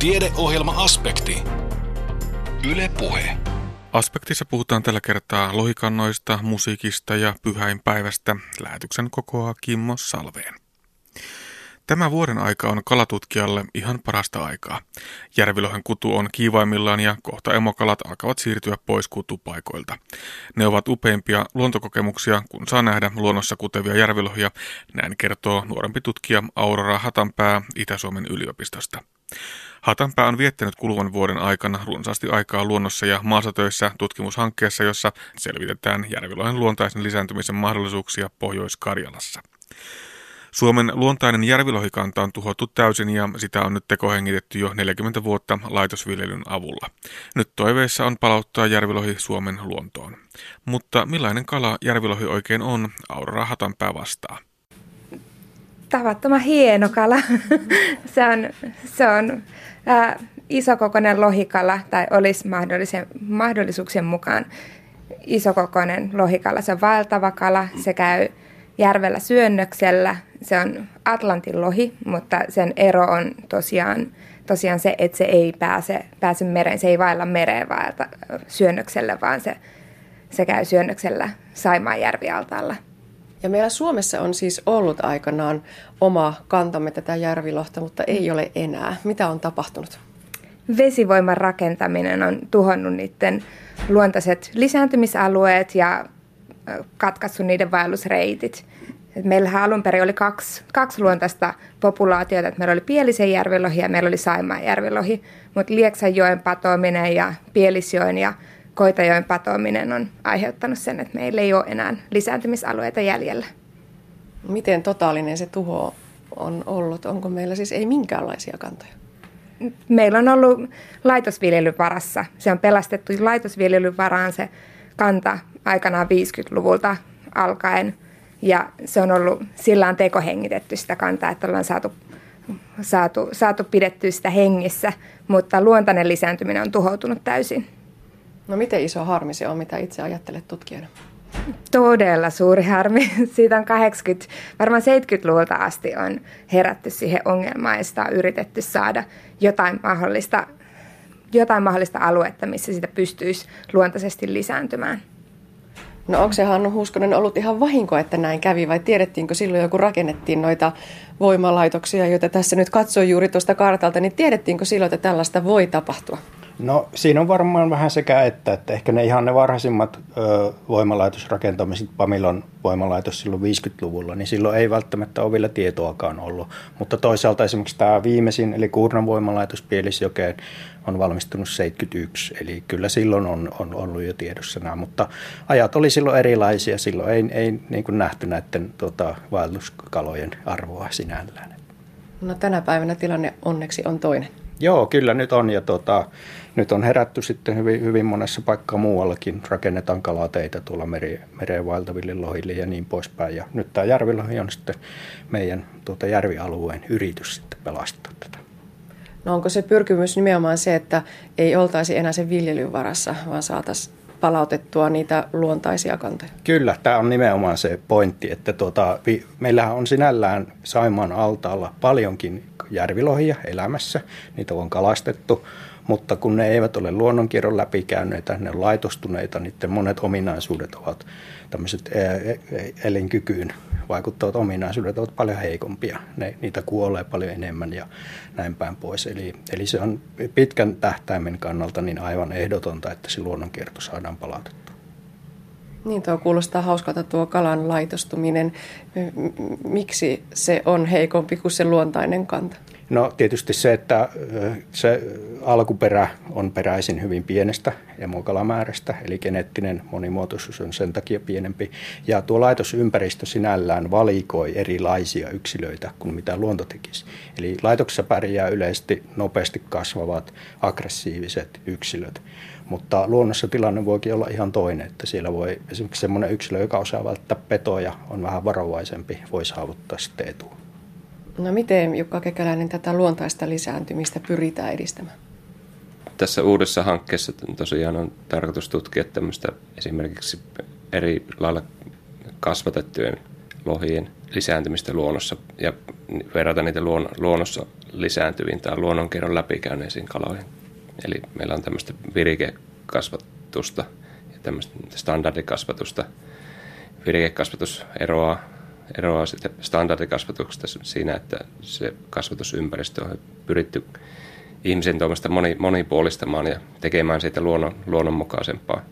Tiedeohjelma-aspekti. Yle Puhe. Aspektissa puhutaan tällä kertaa lohikannoista, musiikista ja pyhäinpäivästä. Lähetyksen kokoaa Kimmo Salveen. Tämä vuoden aika on kalatutkijalle ihan parasta aikaa. Järvilohen kutu on kiivaimmillaan ja kohta emokalat alkavat siirtyä pois kutupaikoilta. Ne ovat upeimpia luontokokemuksia, kun saa nähdä luonnossa kutevia järvilohia, näin kertoo nuorempi tutkija Aurora Hatanpää Itä-Suomen yliopistosta. Hatanpää on viettänyt kuluvan vuoden aikana runsaasti aikaa luonnossa ja maastotöissä tutkimushankkeessa, jossa selvitetään järvilohen luontaisen lisääntymisen mahdollisuuksia Pohjois-Karjalassa. Suomen luontainen järvilohikanta on tuhottu täysin ja sitä on nyt tekohengitetty jo 40 vuotta laitosviljelyn avulla. Nyt toiveissa on palauttaa järvilohi Suomen luontoon. Mutta millainen kala järvilohi oikein on, Aurora Hatanpää vastaa. Tavattoman hieno kala. se on, se on isokokoinen lohikala, tai olisi mahdollisuuksien mukaan isokokoinen lohikala. Se on valtava kala, se käy järvellä syönnöksellä. Se on Atlantin lohi, mutta sen ero on tosiaan, tosiaan se, että se ei pääse, pääse mereen. Se ei vailla mereen vaelta syönnöksellä, vaan se, se käy syönnöksellä Saimaan järvialtaalla. Ja meillä Suomessa on siis ollut aikanaan oma kantamme tätä järvilohta, mutta ei ole enää. Mitä on tapahtunut? Vesivoiman rakentaminen on tuhonnut niiden luontaiset lisääntymisalueet ja katkaissut niiden vaellusreitit. Meillähän alun perin oli kaksi, kaksi luontaista populaatiota, että meillä oli Pielisen järvilohi ja meillä oli Saimaan järvilohi, mutta Lieksanjoen patoaminen ja Pielisjoen ja Koitajoen patoaminen on aiheuttanut sen, että meillä ei ole enää lisääntymisalueita jäljellä. Miten totaalinen se tuho on ollut? Onko meillä siis ei minkäänlaisia kantoja? Meillä on ollut laitosviljelyn varassa. Se on pelastettu laitosviljelyn varaan se kanta aikanaan 50-luvulta alkaen. Ja se on ollut sillä tekohengitetty sitä kantaa, että ollaan saatu, saatu, saatu pidettyä sitä hengissä, mutta luontainen lisääntyminen on tuhoutunut täysin. No miten iso harmi se on, mitä itse ajattelet tutkijana? Todella suuri harmi. Siitä on 80, varmaan 70-luvulta asti on herätty siihen ongelmaan ja sitä on yritetty saada jotain mahdollista, jotain mahdollista aluetta, missä sitä pystyisi luontaisesti lisääntymään. No onko se Hannu Huuskonen ollut ihan vahinko, että näin kävi vai tiedettiinkö silloin, kun rakennettiin noita voimalaitoksia, joita tässä nyt katsoo juuri tuosta kartalta, niin tiedettiinkö silloin, että tällaista voi tapahtua? No siinä on varmaan vähän sekä että, että ehkä ne ihan ne varhaisimmat ö, voimalaitosrakentamiset, Pamilon voimalaitos silloin 50-luvulla, niin silloin ei välttämättä ole vielä tietoakaan ollut. Mutta toisaalta esimerkiksi tämä viimeisin, eli Kuurnan voimalaitos Pielisjokeen, on valmistunut 71, eli kyllä silloin on, on ollut jo tiedossa nämä, mutta ajat oli silloin erilaisia, silloin ei, ei niin kuin nähty näiden tota, vaelluskalojen arvoa sinällään. No tänä päivänä tilanne onneksi on toinen. Joo, kyllä nyt on ja tota, nyt on herätty sitten hyvin, hyvin monessa paikkaa muuallakin. Rakennetaan kalateitä tuolla meri, mereen vaeltaville lohille ja niin poispäin. Ja nyt tämä järvilohi on sitten meidän tuota järvialueen yritys sitten pelastaa tätä. No onko se pyrkimys nimenomaan se, että ei oltaisi enää sen viljelyn varassa, vaan saataisiin palautettua niitä luontaisia kantoja? Kyllä, tämä on nimenomaan se pointti, että tuota, meillähän on sinällään Saimaan altaalla paljonkin järvilohia elämässä, niitä on kalastettu, mutta kun ne eivät ole luonnonkierron läpikäyneitä, ne on laitostuneita, niiden monet ominaisuudet ovat tämmöiset elinkykyyn vaikuttavat ominaisuudet ovat paljon heikompia. Ne, niitä kuolee paljon enemmän ja näin päin pois. Eli, eli se on pitkän tähtäimen kannalta niin aivan ehdotonta, että se luonnonkierto saadaan palautettua. Niin, tuo kuulostaa hauskalta tuo kalan laitostuminen. Miksi se on heikompi kuin se luontainen kanta? No tietysti se, että se alkuperä on peräisin hyvin pienestä emokalamäärästä, eli geneettinen monimuotoisuus on sen takia pienempi. Ja tuo laitosympäristö sinällään valikoi erilaisia yksilöitä kuin mitä luonto tekisi. Eli laitoksessa pärjää yleisesti nopeasti kasvavat aggressiiviset yksilöt. Mutta luonnossa tilanne voikin olla ihan toinen, että siellä voi esimerkiksi sellainen yksilö, joka osaa välttää petoja, on vähän varovaisempi, voi saavuttaa sitten etua. No miten Jukka Kekäläinen tätä luontaista lisääntymistä pyritään edistämään? Tässä uudessa hankkeessa tosiaan on tarkoitus tutkia tämmöistä esimerkiksi eri lailla kasvatettujen lohien lisääntymistä luonnossa ja verrata niitä luon, luonnossa lisääntyviin tai luonnonkierron läpikäyneisiin kaloihin. Eli meillä on tämmöistä virikekasvatusta ja tämmöistä standardikasvatusta. Virikekasvatus eroaa, eroaa sitten standardikasvatuksesta siinä, että se kasvatusympäristö on pyritty ihmisen toimesta moni, monipuolistamaan ja tekemään siitä luonnon, luonnonmukaisempaa.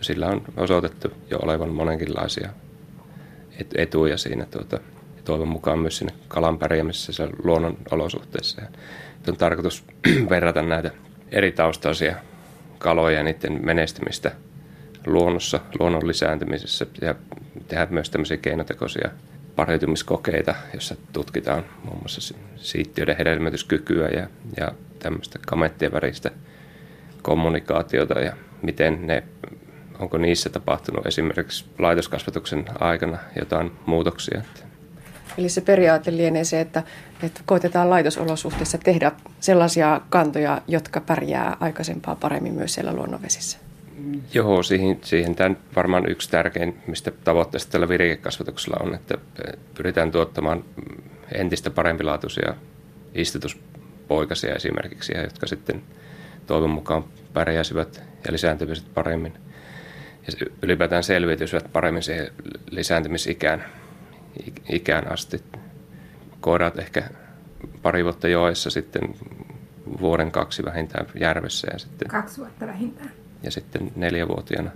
Sillä on osoitettu jo olevan monenkinlaisia etuja siinä tuota, ja toivon mukaan myös sinne kalan pärjäämisessä luonnon olosuhteissa. Ja on tarkoitus verrata näitä eri taustaisia kaloja ja niiden menestymistä luonnossa, luonnon lisääntymisessä ja tehdä myös tämmöisiä keinotekoisia pariutumiskokeita, jossa tutkitaan muun muassa siittiöiden hedelmätyskykyä ja, ja tämmöistä kamettien väristä kommunikaatiota ja miten ne, onko niissä tapahtunut esimerkiksi laitoskasvatuksen aikana jotain muutoksia. Eli se periaate lienee se, että, että koitetaan laitosolosuhteissa tehdä sellaisia kantoja, jotka pärjää aikaisempaa paremmin myös siellä luonnonvesissä. Joo, siihen, siihen tämän varmaan yksi tärkein, mistä tavoitteesta tällä virikekasvatuksella on, että pyritään tuottamaan entistä parempilaatuisia istutuspoikasia esimerkiksi, jotka sitten toivon mukaan pärjäisivät ja lisääntyisivät paremmin. Ja ylipäätään selviytyisivät paremmin siihen lisääntymisikään ikään asti. Koirat ehkä pari vuotta joessa, sitten vuoden kaksi vähintään järvessä. Ja sitten, kaksi vuotta vähintään. Ja sitten neljävuotiaana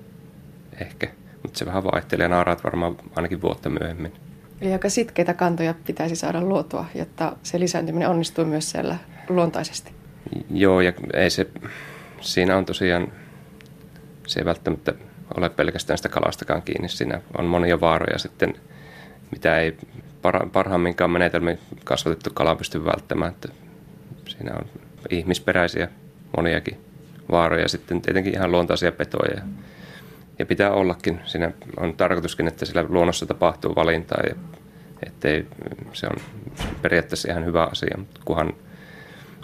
ehkä. Mutta se vähän vaihtelee. Naaraat varmaan ainakin vuotta myöhemmin. Eli aika sitkeitä kantoja pitäisi saada luotua, jotta se lisääntyminen onnistuu myös siellä luontaisesti. Joo, ja ei se, siinä on tosiaan, se ei välttämättä ole pelkästään sitä kalastakaan kiinni. Siinä on monia vaaroja sitten mitä ei parhaimminkaan menetelmin kasvatettu kala pysty välttämään. Että siinä on ihmisperäisiä moniakin vaaroja, sitten tietenkin ihan luontaisia petoja. Ja pitää ollakin. Siinä on tarkoituskin, että sillä luonnossa tapahtuu valintaa ja ettei, se on periaatteessa ihan hyvä asia, mutta kunhan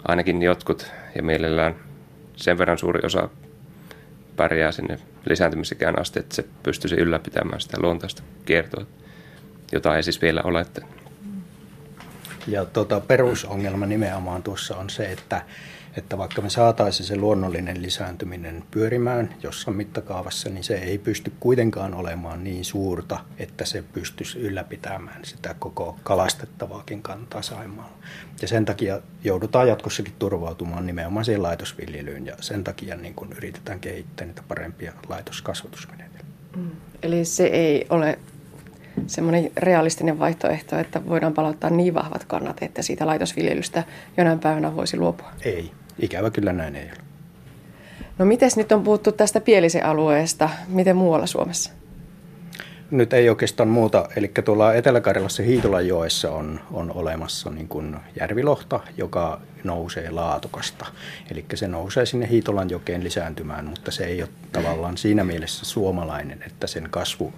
ainakin jotkut ja mielellään sen verran suuri osa pärjää sinne lisääntymisikään asti, että se pystyisi ylläpitämään sitä luontaista kiertoa jota ei siis vielä ole. Ja tota, perusongelma nimenomaan tuossa on se, että, että vaikka me saataisiin se luonnollinen lisääntyminen pyörimään jossain mittakaavassa, niin se ei pysty kuitenkaan olemaan niin suurta, että se pystyisi ylläpitämään sitä koko kalastettavaakin kantaa Saimaalla. Ja sen takia joudutaan jatkossakin turvautumaan nimenomaan siihen laitosviljelyyn ja sen takia niin kun yritetään kehittää niitä parempia laitoskasvatusmenetelmiä. Mm. Eli se ei ole semmoinen realistinen vaihtoehto, että voidaan palauttaa niin vahvat kannat, että siitä laitosviljelystä jonain päivänä voisi luopua? Ei. Ikävä kyllä näin ei ole. No miten nyt on puhuttu tästä pielisen alueesta? Miten muualla Suomessa? Nyt ei oikeastaan muuta. Eli tuolla Etelä-Karjalassa Hiitolanjoessa on, on olemassa niin kuin järvilohta, joka nousee laatukasta. Eli se nousee sinne Hiitolanjokeen lisääntymään, mutta se ei ole tavallaan siinä mielessä suomalainen, että sen kasvu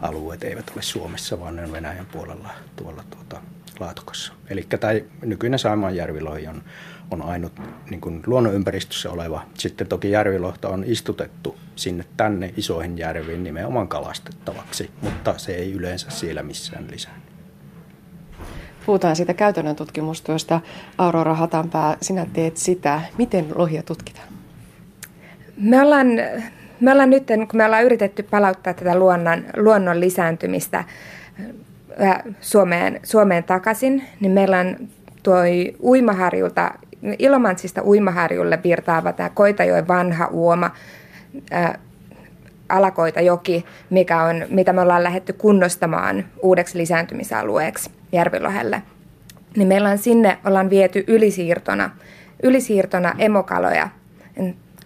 alueet eivät ole Suomessa, vaan ne on Venäjän puolella tuolla tuota, Laatokassa. Eli tämä nykyinen Saimaanjärvilohi on, on ainut niin kuin luonnonympäristössä oleva. Sitten toki järvilohta on istutettu sinne tänne isoihin järviin nimenomaan kalastettavaksi, mutta se ei yleensä siellä missään lisää. Puhutaan siitä käytännön tutkimustyöstä. Aurora Hatanpää, sinä teet sitä. Miten lohia tutkitaan? Me ollaan me ollaan nyt, kun me ollaan yritetty palauttaa tätä luonnon, luonnon lisääntymistä Suomeen, Suomeen takaisin, niin meillä on tuo uimaharjulta, Ilomantsista uimaharjulle virtaava tämä Koitajoen vanha uoma, ää, Alakoitajoki, mikä on, mitä me ollaan lähdetty kunnostamaan uudeksi lisääntymisalueeksi Järvilohelle. Niin meillä on sinne, ollaan viety ylisiirtona, ylisiirtona emokaloja,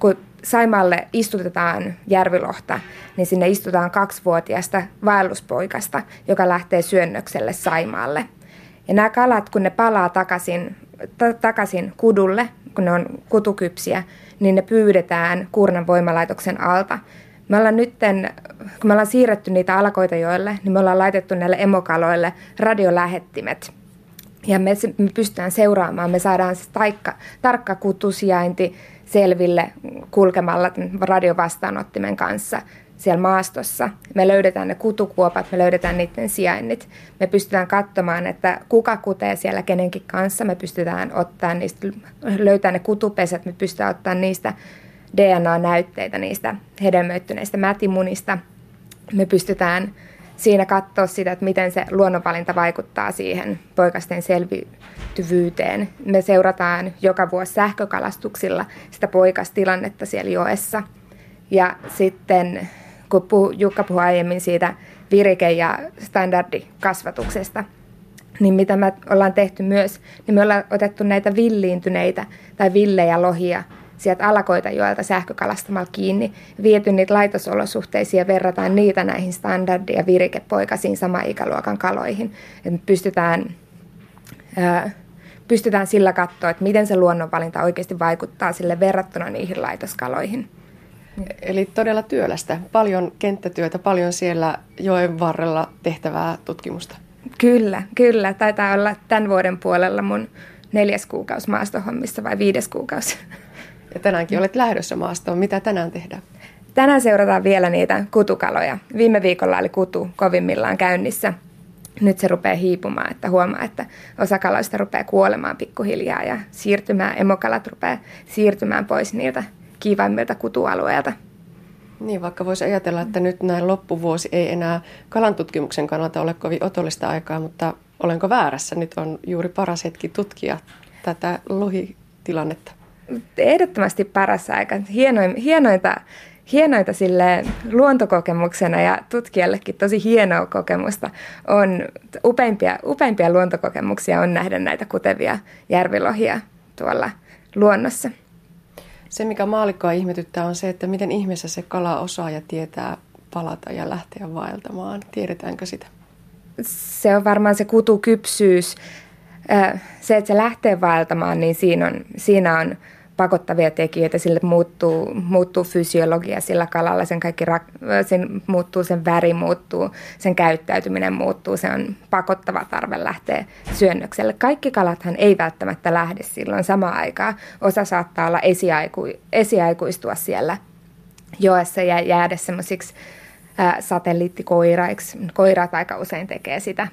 kun Saimalle istutetaan järvilohta, niin sinne istutaan kaksivuotiaasta vaelluspoikasta, joka lähtee syönnökselle Saimaalle. Ja nämä kalat, kun ne palaa takaisin, t- takaisin kudulle, kun ne on kutukypsiä, niin ne pyydetään Kuurnan voimalaitoksen alta. Me ollaan nytten, kun me ollaan siirretty niitä alakoitajoille, niin me ollaan laitettu näille emokaloille radiolähettimet. Ja me, me pystytään seuraamaan, me saadaan se taikka, tarkka kutusijainti, selville kulkemalla radiovastaanottimen kanssa siellä maastossa. Me löydetään ne kutukuopat, me löydetään niiden sijainnit. Me pystytään katsomaan, että kuka kutee siellä kenenkin kanssa. Me pystytään ottaa niistä, löytää ne kutupesät, me pystytään ottaa niistä DNA-näytteitä niistä hedelmöittyneistä mätimunista. Me pystytään siinä katsoa sitä, että miten se luonnonvalinta vaikuttaa siihen poikasten selviytyvyyteen. Me seurataan joka vuosi sähkökalastuksilla sitä poikastilannetta siellä joessa. Ja sitten kun puhu, Jukka puhui aiemmin siitä virike- ja standardikasvatuksesta, niin mitä me ollaan tehty myös, niin me ollaan otettu näitä villiintyneitä tai villejä lohia sieltä alakoita joelta sähkökalastamalla kiinni, viety niitä laitosolosuhteisiin ja verrataan niitä näihin standardi- ja virikepoikasiin sama ikäluokan kaloihin. Et me pystytään, ää, pystytään sillä katsoa, että miten se luonnonvalinta oikeasti vaikuttaa sille verrattuna niihin laitoskaloihin. Eli todella työlästä. Paljon kenttätyötä, paljon siellä joen varrella tehtävää tutkimusta. Kyllä, kyllä. Taitaa olla tämän vuoden puolella mun neljäs kuukausi maastohommissa vai viides kuukausi. Ja tänäänkin olet lähdössä maastoon. Mitä tänään tehdään? Tänään seurataan vielä niitä kutukaloja. Viime viikolla oli kutu kovimmillaan käynnissä. Nyt se rupeaa hiipumaan, että huomaa, että osa kaloista rupeaa kuolemaan pikkuhiljaa ja siirtymään, emokalat rupeaa siirtymään pois niiltä kiivaimmilta kutualueilta. Niin, vaikka voisi ajatella, että nyt näin loppuvuosi ei enää kalantutkimuksen kannalta ole kovin otollista aikaa, mutta olenko väärässä? Nyt on juuri paras hetki tutkia tätä lohitilannetta. Ehdottomasti paras aika. Hienoin, hienointa, hienointa sille luontokokemuksena ja tutkijallekin tosi hienoa kokemusta on, upeimpia, upeimpia luontokokemuksia on nähdä näitä kutevia järvilohia tuolla luonnossa. Se, mikä maalikkoa ihmetyttää, on se, että miten ihmeessä se kala osaa ja tietää palata ja lähteä vaeltamaan. Tiedetäänkö sitä? Se on varmaan se kutukypsyys. Se, että se lähtee vaeltamaan, niin siinä on, siinä on pakottavia tekijöitä, sille muuttuu, muuttuu fysiologia sillä kalalla, sen kaikki sen muuttuu, sen väri muuttuu, sen käyttäytyminen muuttuu, se on pakottava tarve lähteä syönnökselle. Kaikki kalathan ei välttämättä lähde silloin samaan aikaan. Osa saattaa olla esiaiku, esiaikuistua siellä joessa ja jäädä semmoisiksi satelliittikoiraiksi. Koirat aika usein tekee sitä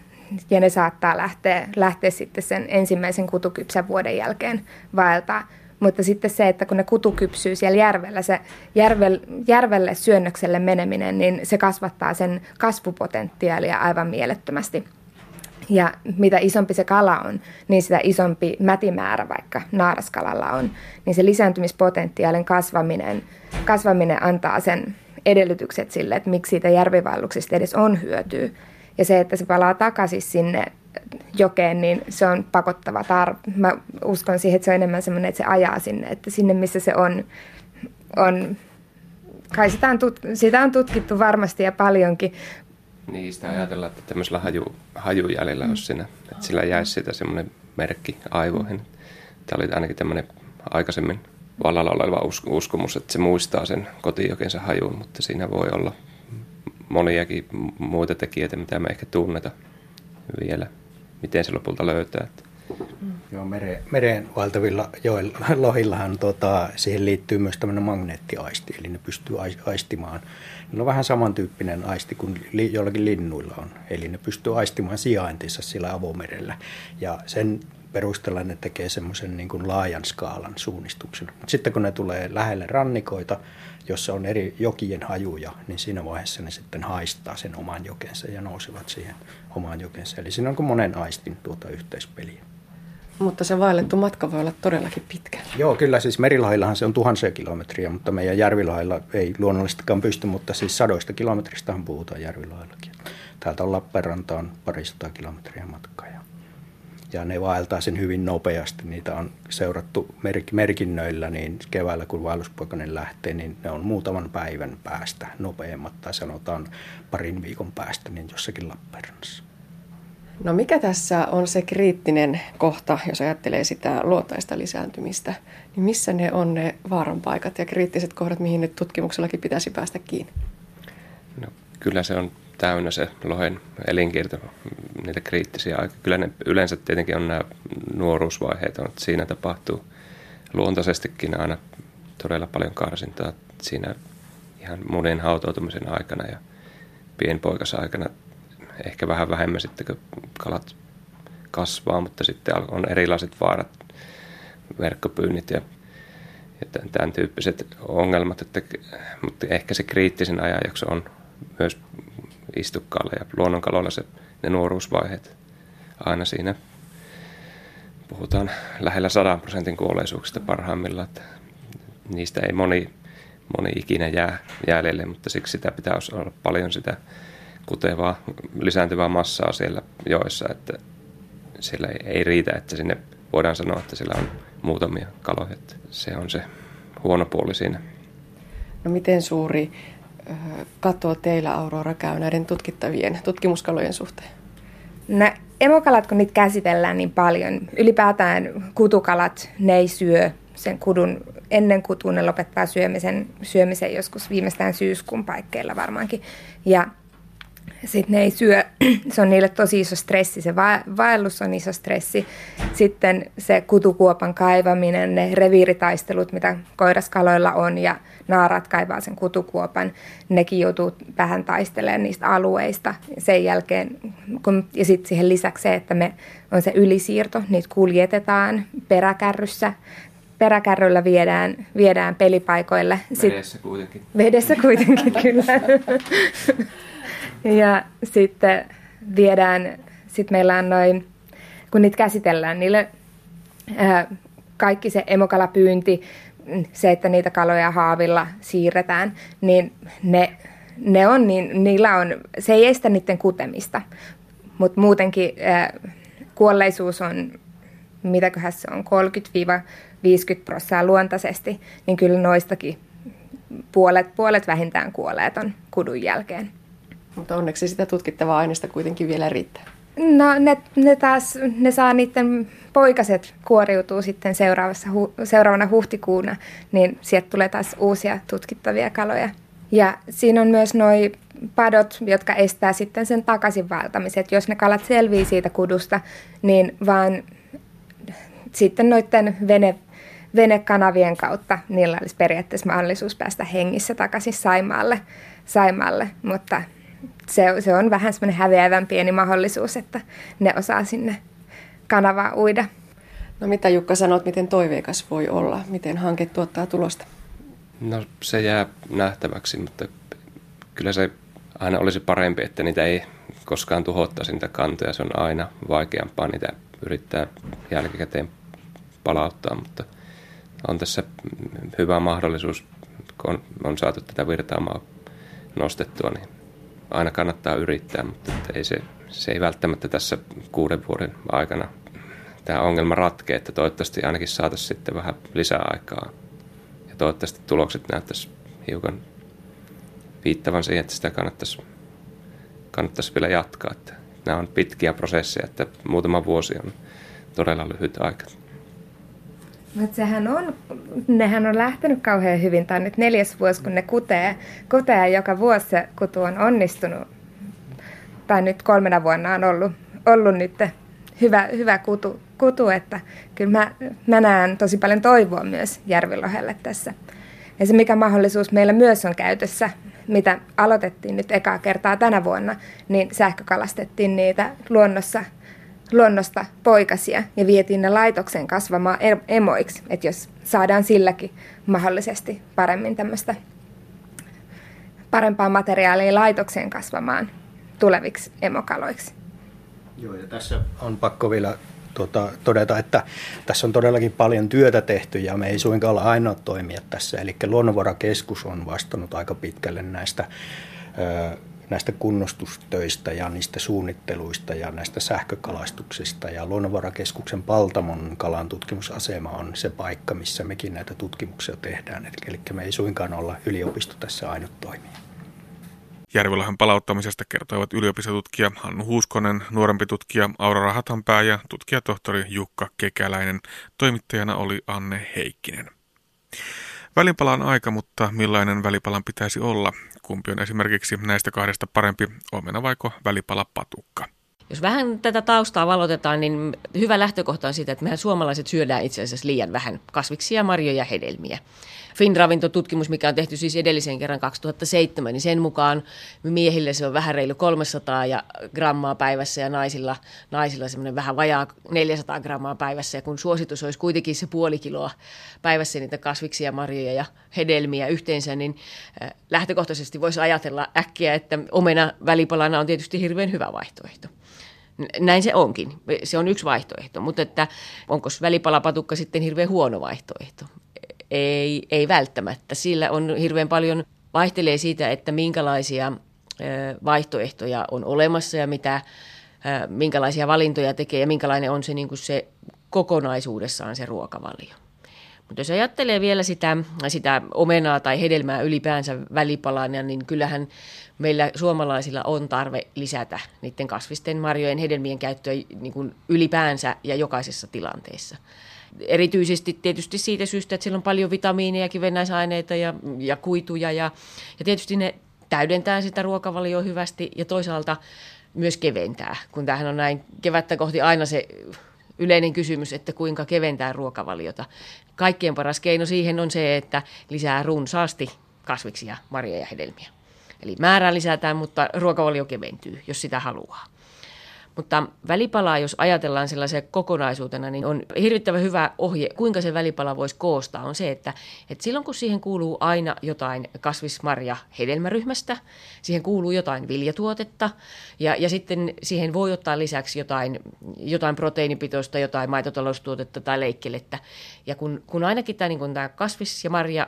ja ne saattaa lähteä, lähteä sitten sen ensimmäisen kutukypsän vuoden jälkeen vaeltaa. Mutta sitten se, että kun ne kutu kypsyy siellä järvellä, se järvel, järvelle syönnökselle meneminen, niin se kasvattaa sen kasvupotentiaalia aivan mielettömästi. Ja mitä isompi se kala on, niin sitä isompi mätimäärä vaikka naaraskalalla on. Niin se lisääntymispotentiaalin kasvaminen, kasvaminen antaa sen edellytykset sille, että miksi siitä järvivaelluksesta edes on hyötyä. Ja se, että se palaa takaisin sinne jokeen, niin se on pakottava tarve. Mä uskon siihen, että se on enemmän semmoinen, että se ajaa sinne, että sinne missä se on, on kai sitä on, tut, sitä on tutkittu varmasti ja paljonkin. Niin, sitä ajatellaan, että tämmöisellä haju, hajujäljellä mm. olisi siinä, että sillä jäisi sitä semmoinen merkki aivoihin. Tämä oli ainakin tämmöinen aikaisemmin vallalla oleva uskomus, että se muistaa sen kotijokensa hajuun, mutta siinä voi olla moniakin muita tekijöitä, mitä me ehkä tunneta vielä miten se lopulta löytää. Mm. Joo, mere, mereen vaeltavilla joilla, lohillahan tota, siihen liittyy myös tämmöinen magneettiaisti, eli ne pystyy aistimaan. Ne on vähän samantyyppinen aisti kuin li, jollakin linnuilla on, eli ne pystyy aistimaan sijaintinsa sillä avomerellä. Ja sen perusteella ne tekee semmoisen niin kuin laajan skaalan suunnistuksen. Mutta sitten kun ne tulee lähelle rannikoita, jossa on eri jokien hajuja, niin siinä vaiheessa ne sitten haistaa sen oman jokensa ja nousevat siihen omaan jokensa. Eli siinä on kuin monen aistin tuota yhteispeliä. Mutta se vaellettu matka voi olla todellakin pitkä. Joo, kyllä siis merilahillahan se on tuhansia kilometriä, mutta meidän järvilahilla ei luonnollisestikaan pysty, mutta siis sadoista kilometristähän puhutaan järvilahillakin. Täältä on Lappeenrantaan parisataa kilometriä matkaa ja ne vaeltaa sen hyvin nopeasti. Niitä on seurattu merkinnöillä, niin keväällä kun vaelluspoikainen lähtee, niin ne on muutaman päivän päästä nopeammat, tai sanotaan parin viikon päästä, niin jossakin Lappeenrannassa. No mikä tässä on se kriittinen kohta, jos ajattelee sitä luontaista lisääntymistä, niin missä ne on ne vaaranpaikat ja kriittiset kohdat, mihin nyt tutkimuksellakin pitäisi päästä kiinni? No, kyllä se on täynnä se lohen elinkierto, niitä kriittisiä aikoja. Kyllä ne yleensä tietenkin on nämä nuoruusvaiheet, että siinä tapahtuu luontaisestikin aina todella paljon karsintaa. Siinä ihan munin hautoutumisen aikana ja pienpoikasaikana ehkä vähän vähemmän sitten, kun kalat kasvaa, mutta sitten on erilaiset vaarat, verkkopyynnit ja, ja tämän tyyppiset ongelmat, että, mutta ehkä se kriittisen ajanjakso on myös istukkaalla ja luonnonkaloilla se, ne nuoruusvaiheet aina siinä puhutaan lähellä 100 prosentin kuolleisuuksista parhaimmillaan, että niistä ei moni, moni ikinä jää jäljelle, mutta siksi sitä pitää olla paljon sitä kutevaa, lisääntyvää massaa siellä joissa, että siellä ei, ei riitä, että sinne voidaan sanoa, että siellä on muutamia kaloja. Että se on se huono puoli siinä. No miten suuri kato teillä Aurora käy näiden tutkittavien tutkimuskalojen suhteen? No, emokalat, kun niitä käsitellään niin paljon, ylipäätään kutukalat, ne ei syö sen kudun, ennen kutuun ne lopettaa syömisen, syömisen joskus viimeistään syyskuun paikkeilla varmaankin. Ja sitten ne ei syö, se on niille tosi iso stressi, se vaellus on iso stressi. Sitten se kutukuopan kaivaminen, ne reviiritaistelut, mitä koiraskaloilla on ja naarat kaivaa sen kutukuopan, nekin joutuu vähän taistelemaan niistä alueista. Sen jälkeen, kun, ja sitten siihen lisäksi se, että me on se ylisiirto, niitä kuljetetaan peräkärryssä, peräkärryllä viedään, viedään pelipaikoille. Vedessä kuitenkin. Vedessä kuitenkin, kyllä. Ja sitten viedään, sitten meillä on noin, kun niitä käsitellään, niille ää, kaikki se emokalapyynti, se, että niitä kaloja haavilla siirretään, niin ne, ne on, niin, niillä on, se ei estä niiden kutemista, mutta muutenkin ää, kuolleisuus on, mitäköhän se on, 30-50 prosenttia luontaisesti, niin kyllä noistakin puolet, puolet vähintään kuolee on kudun jälkeen. Mutta onneksi sitä tutkittavaa aineesta kuitenkin vielä riittää. No ne, ne taas, ne saa niiden poikaset kuoriutuu sitten seuraavassa, hu, seuraavana huhtikuuna, niin sieltä tulee taas uusia tutkittavia kaloja. Ja siinä on myös noin padot, jotka estää sitten sen takaisin vaeltamisen. Et jos ne kalat selvii siitä kudusta, niin vaan sitten noiden vene, venekanavien kautta niillä olisi periaatteessa mahdollisuus päästä hengissä takaisin Saimaalle. Saimaalle. Mutta se, se on vähän semmoinen häviävän pieni mahdollisuus, että ne osaa sinne kanavaa uida. No mitä Jukka sanot, miten toiveikas voi olla? Miten hanke tuottaa tulosta? No se jää nähtäväksi, mutta kyllä se aina olisi parempi, että niitä ei koskaan tuhottaisi niitä kantoja. Se on aina vaikeampaa niitä yrittää jälkikäteen palauttaa, mutta on tässä hyvä mahdollisuus, kun on, on saatu tätä virtaamaa nostettua, niin aina kannattaa yrittää, mutta ei se, se ei välttämättä tässä kuuden vuoden aikana tämä ongelma ratkee, että toivottavasti ainakin saataisiin sitten vähän lisää aikaa. Ja toivottavasti tulokset näyttäisi hiukan viittavan siihen, että sitä kannattaisi, kannattaisi vielä jatkaa. Että nämä on pitkiä prosesseja, että muutama vuosi on todella lyhyt aika. Mutta sehän on, nehän on lähtenyt kauhean hyvin. Tämä on nyt neljäs vuosi, kun ne kutee. Kutee joka vuosi se kutu on onnistunut. Tai nyt kolmena vuonna on ollut, ollut nyt hyvä, hyvä kutu, kutu, että kyllä mä, mä näen tosi paljon toivoa myös Järvilohelle tässä. Ja se mikä mahdollisuus meillä myös on käytössä, mitä aloitettiin nyt ekaa kertaa tänä vuonna, niin sähkökalastettiin niitä luonnossa – luonnosta poikasia ja vietiin ne laitoksen kasvamaan emoiksi, että jos saadaan silläkin mahdollisesti paremmin tämmöistä parempaa materiaalia laitokseen kasvamaan tuleviksi emokaloiksi. Joo, ja tässä on pakko vielä tuota, todeta, että tässä on todellakin paljon työtä tehty ja me ei suinkaan ole ainoa toimia tässä. Eli Luonnonvarakeskus on vastannut aika pitkälle näistä näistä kunnostustöistä ja niistä suunnitteluista ja näistä sähkökalastuksista. Ja Luonnonvarakeskuksen Paltamon kalan tutkimusasema on se paikka, missä mekin näitä tutkimuksia tehdään. Eli me ei suinkaan olla yliopisto tässä ainut toimija. Järvilahan palauttamisesta kertoivat yliopistotutkija Hannu Huuskonen, nuorempi tutkija Aurora Hatanpää ja tutkijatohtori Jukka Kekäläinen. Toimittajana oli Anne Heikkinen. Välipalan aika, mutta millainen välipalan pitäisi olla? Kumpi on esimerkiksi näistä kahdesta parempi, omena vaiko välipala patukka? Jos vähän tätä taustaa valotetaan, niin hyvä lähtökohta on siitä, että mehän suomalaiset syödään itse asiassa liian vähän kasviksia, marjoja ja hedelmiä. Finravintotutkimus, mikä on tehty siis edellisen kerran 2007, niin sen mukaan miehille se on vähän reilu 300 ja grammaa päivässä ja naisilla, naisilla semmoinen vähän vajaa 400 grammaa päivässä. Ja kun suositus olisi kuitenkin se puoli kiloa päivässä niitä kasviksia, marjoja ja hedelmiä yhteensä, niin lähtökohtaisesti voisi ajatella äkkiä, että omena välipalana on tietysti hirveän hyvä vaihtoehto. Näin se onkin. Se on yksi vaihtoehto, mutta että onko välipalapatukka sitten hirveän huono vaihtoehto? Ei, ei välttämättä. Sillä on hirveän paljon, vaihtelee siitä, että minkälaisia vaihtoehtoja on olemassa ja mitä, minkälaisia valintoja tekee ja minkälainen on se, niin kuin se kokonaisuudessaan se ruokavalio. Mutta jos ajattelee vielä sitä, sitä omenaa tai hedelmää ylipäänsä välipalana, niin kyllähän meillä suomalaisilla on tarve lisätä niiden kasvisten, marjojen, hedelmien käyttöä niin kuin ylipäänsä ja jokaisessa tilanteessa. Erityisesti tietysti siitä syystä, että siellä on paljon vitamiineja, kivennäisaineita ja, ja kuituja ja, ja tietysti ne täydentää sitä ruokavalioa hyvästi ja toisaalta myös keventää, kun tämähän on näin kevättä kohti aina se yleinen kysymys, että kuinka keventää ruokavaliota. Kaikkein paras keino siihen on se, että lisää runsaasti kasviksia, marjoja ja hedelmiä. Eli määrää lisätään, mutta ruokavalio keventyy, jos sitä haluaa. Mutta välipalaa, jos ajatellaan sellaisen kokonaisuutena, niin on hirvittävän hyvä ohje, kuinka se välipala voisi koostaa, on se, että, että silloin kun siihen kuuluu aina jotain kasvismarja hedelmäryhmästä, siihen kuuluu jotain viljatuotetta ja, ja sitten siihen voi ottaa lisäksi jotain, jotain proteiinipitoista, jotain maitotaloustuotetta tai leikkelettä. Ja kun, kun ainakin tämä, niin kun tämä kasvis- ja marja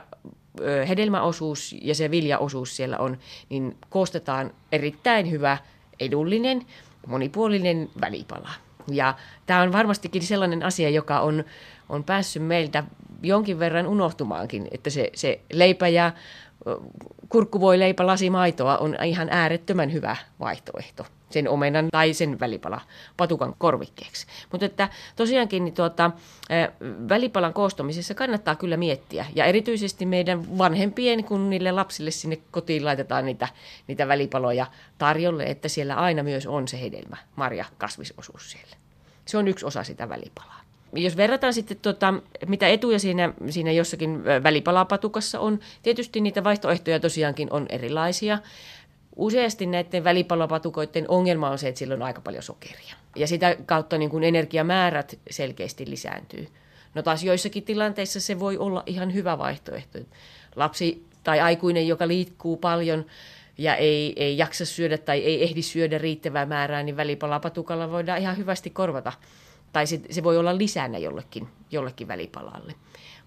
hedelmäosuus ja se viljaosuus siellä on, niin koostetaan erittäin hyvä, edullinen, monipuolinen välipala. Ja tämä on varmastikin sellainen asia, joka on, on päässyt meiltä jonkin verran unohtumaankin, että se, se leipä ja kurkkuvoileipä lasi maitoa on ihan äärettömän hyvä vaihtoehto sen omenan tai sen välipala patukan korvikkeeksi. Mutta että tosiaankin niin tuota, välipalan koostamisessa kannattaa kyllä miettiä. Ja erityisesti meidän vanhempien, kun niille lapsille sinne kotiin laitetaan niitä, niitä välipaloja tarjolle, että siellä aina myös on se hedelmä, marja, kasvisosuus siellä. Se on yksi osa sitä välipalaa. Jos verrataan sitten, tuota, mitä etuja siinä, siinä jossakin välipalapatukassa on, tietysti niitä vaihtoehtoja tosiaankin on erilaisia. Useasti näiden välipalopatukoiden ongelma on se, että sillä on aika paljon sokeria. Ja sitä kautta niin kuin energiamäärät selkeästi lisääntyy. No taas joissakin tilanteissa se voi olla ihan hyvä vaihtoehto. Lapsi tai aikuinen, joka liikkuu paljon ja ei, ei jaksa syödä tai ei ehdi syödä riittävää määrää, niin välipalapatukalla voidaan ihan hyvästi korvata. Tai se, se voi olla lisänä jollekin, jollekin välipalalle.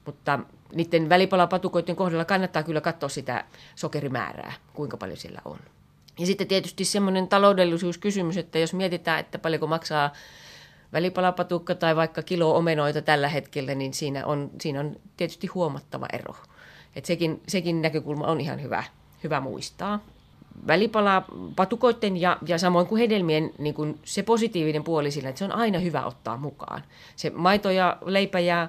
Mutta niiden välipalapatukoiden kohdalla kannattaa kyllä katsoa sitä sokerimäärää, kuinka paljon siellä on. Ja sitten tietysti semmoinen taloudellisuuskysymys, että jos mietitään, että paljonko maksaa välipalapatukka tai vaikka kilo omenoita tällä hetkellä, niin siinä on, siinä on tietysti huomattava ero. Et sekin, sekin näkökulma on ihan hyvä, hyvä muistaa. Välipala patukoiden ja, ja samoin kuin hedelmien niin kuin se positiivinen puoli sillä, että se on aina hyvä ottaa mukaan. Se maito ja leipä ja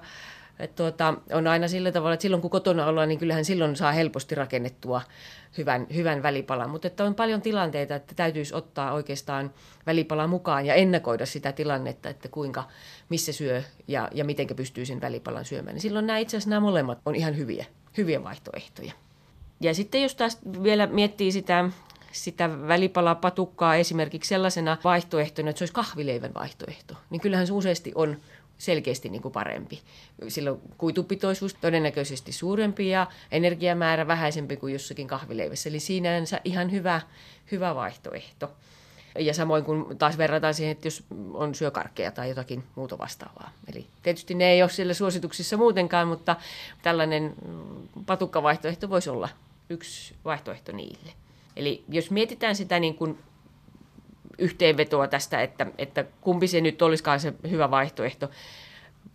et tuota, on aina sillä tavalla, että silloin kun kotona ollaan, niin kyllähän silloin saa helposti rakennettua hyvän, hyvän välipalan. Mutta että on paljon tilanteita, että täytyisi ottaa oikeastaan välipala mukaan ja ennakoida sitä tilannetta, että kuinka, missä syö ja, ja miten pystyy sen välipalan syömään. Niin silloin nämä itse asiassa nämä molemmat on ihan hyviä, hyviä vaihtoehtoja. Ja sitten jos taas vielä miettii sitä, sitä välipalapatukkaa esimerkiksi sellaisena vaihtoehtona, että se olisi kahvileivän vaihtoehto, niin kyllähän se useasti on selkeästi niin kuin parempi. Silloin kuitupitoisuus todennäköisesti suurempi ja energiamäärä vähäisempi kuin jossakin kahvileivässä. Eli sinänsä ihan hyvä, hyvä vaihtoehto. Ja samoin kun taas verrataan siihen, että jos on syökarkkeja tai jotakin muuta vastaavaa. Eli tietysti ne ei ole siellä suosituksissa muutenkaan, mutta tällainen patukkavaihtoehto voisi olla yksi vaihtoehto niille. Eli jos mietitään sitä niin kuin yhteenvetoa tästä, että, että kumpi se nyt olisikaan se hyvä vaihtoehto,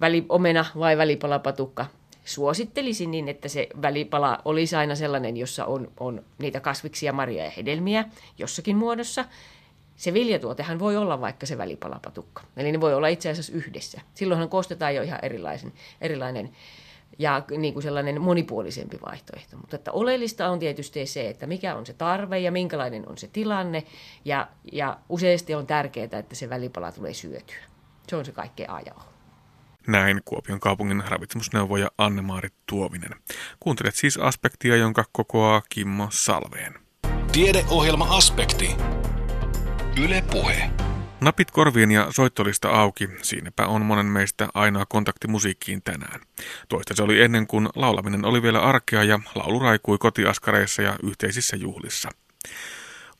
väliomena vai välipalapatukka. Suosittelisin niin, että se välipala olisi aina sellainen, jossa on, on niitä kasviksia, marjoja ja hedelmiä jossakin muodossa. Se viljatuotehan voi olla vaikka se välipalapatukka. Eli ne voi olla itse asiassa yhdessä. Silloinhan koostetaan jo ihan erilaisen, erilainen ja niin kuin sellainen monipuolisempi vaihtoehto. Mutta että oleellista on tietysti se, että mikä on se tarve ja minkälainen on se tilanne. Ja, ja useasti on tärkeää, että se välipala tulee syötyä. Se on se kaikkein A ja o. Näin Kuopion kaupungin ravitsemusneuvoja Anne-Maarit Tuovinen. Kuuntelet siis aspektia, jonka kokoaa Kimmo Salveen. Tiedeohjelma Aspekti. Yle Puhe. Napit korviin ja soittolista auki, siinäpä on monen meistä ainoa kontakti musiikkiin tänään. Toista se oli ennen kuin laulaminen oli vielä arkea ja laulu raikui kotiaskareissa ja yhteisissä juhlissa.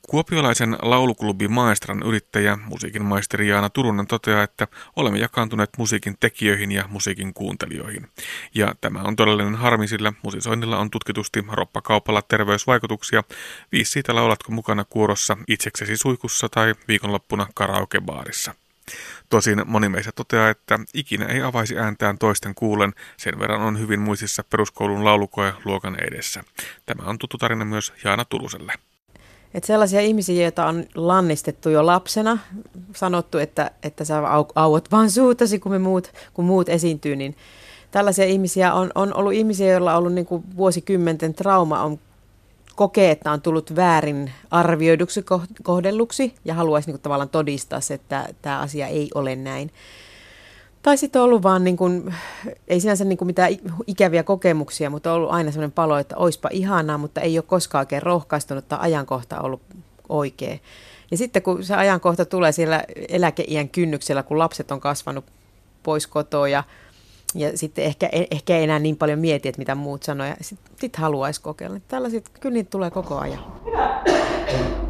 Kuopiolaisen lauluklubi Maestran yrittäjä, musiikin maisteri Jaana Turunen toteaa, että olemme jakaantuneet musiikin tekijöihin ja musiikin kuuntelijoihin. Ja tämä on todellinen harmi, sillä musisoinnilla on tutkitusti roppakaupalla terveysvaikutuksia. Viisi siitä laulatko mukana kuorossa itseksesi suikussa tai viikonloppuna karaokebaarissa. Tosin moni meistä toteaa, että ikinä ei avaisi ääntään toisten kuulen, sen verran on hyvin muistissa peruskoulun laulukoe luokan edessä. Tämä on tuttu tarina myös Jaana Turuselle. Että sellaisia ihmisiä, joita on lannistettu jo lapsena, sanottu, että, että sä au, auot vaan suutasi, kun, me muut, kun muut esiintyy, niin tällaisia ihmisiä on, on ollut ihmisiä, joilla on ollut niin kuin vuosikymmenten trauma, on kokee, että on tullut väärin arvioiduksi kohdelluksi ja haluaisi niin kuin tavallaan todistaa se, että tämä asia ei ole näin. Tai sitten on ollut vaan, niin kuin, ei sinänsä niin kuin mitään ikäviä kokemuksia, mutta on ollut aina sellainen palo, että oispa ihanaa, mutta ei ole koskaan oikein rohkaistunut tai ajankohta ollut oikea. Ja sitten kun se ajankohta tulee siellä eläkeiän kynnyksellä, kun lapset on kasvanut pois kotoa ja, ja sitten ehkä, ehkä ei enää niin paljon mieti, että mitä muut sanoo ja sitten sit haluaisi kokeilla. Tällaiset, kyllä niitä tulee koko ajan. Hyvä.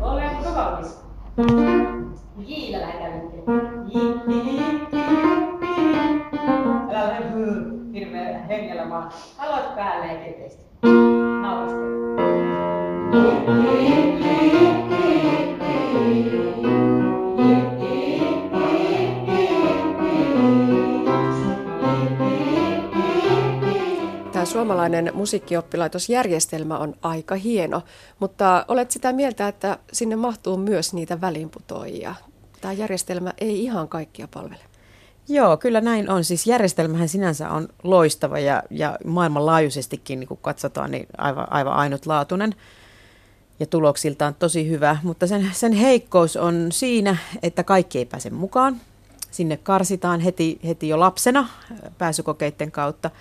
Oletko valmis? Jiillä vaan. Aloit päälle ja suomalainen musiikkioppilaitosjärjestelmä on aika hieno, mutta olet sitä mieltä, että sinne mahtuu myös niitä välinputoajia. Tämä järjestelmä ei ihan kaikkia palvele. Joo, kyllä näin on. Siis järjestelmähän sinänsä on loistava ja, ja maailmanlaajuisestikin, niin kun katsotaan, niin aivan, aivan ainutlaatuinen ja tuloksiltaan tosi hyvä. Mutta sen, sen heikkous on siinä, että kaikki ei pääse mukaan. Sinne karsitaan heti, heti jo lapsena pääsykokeiden kautta.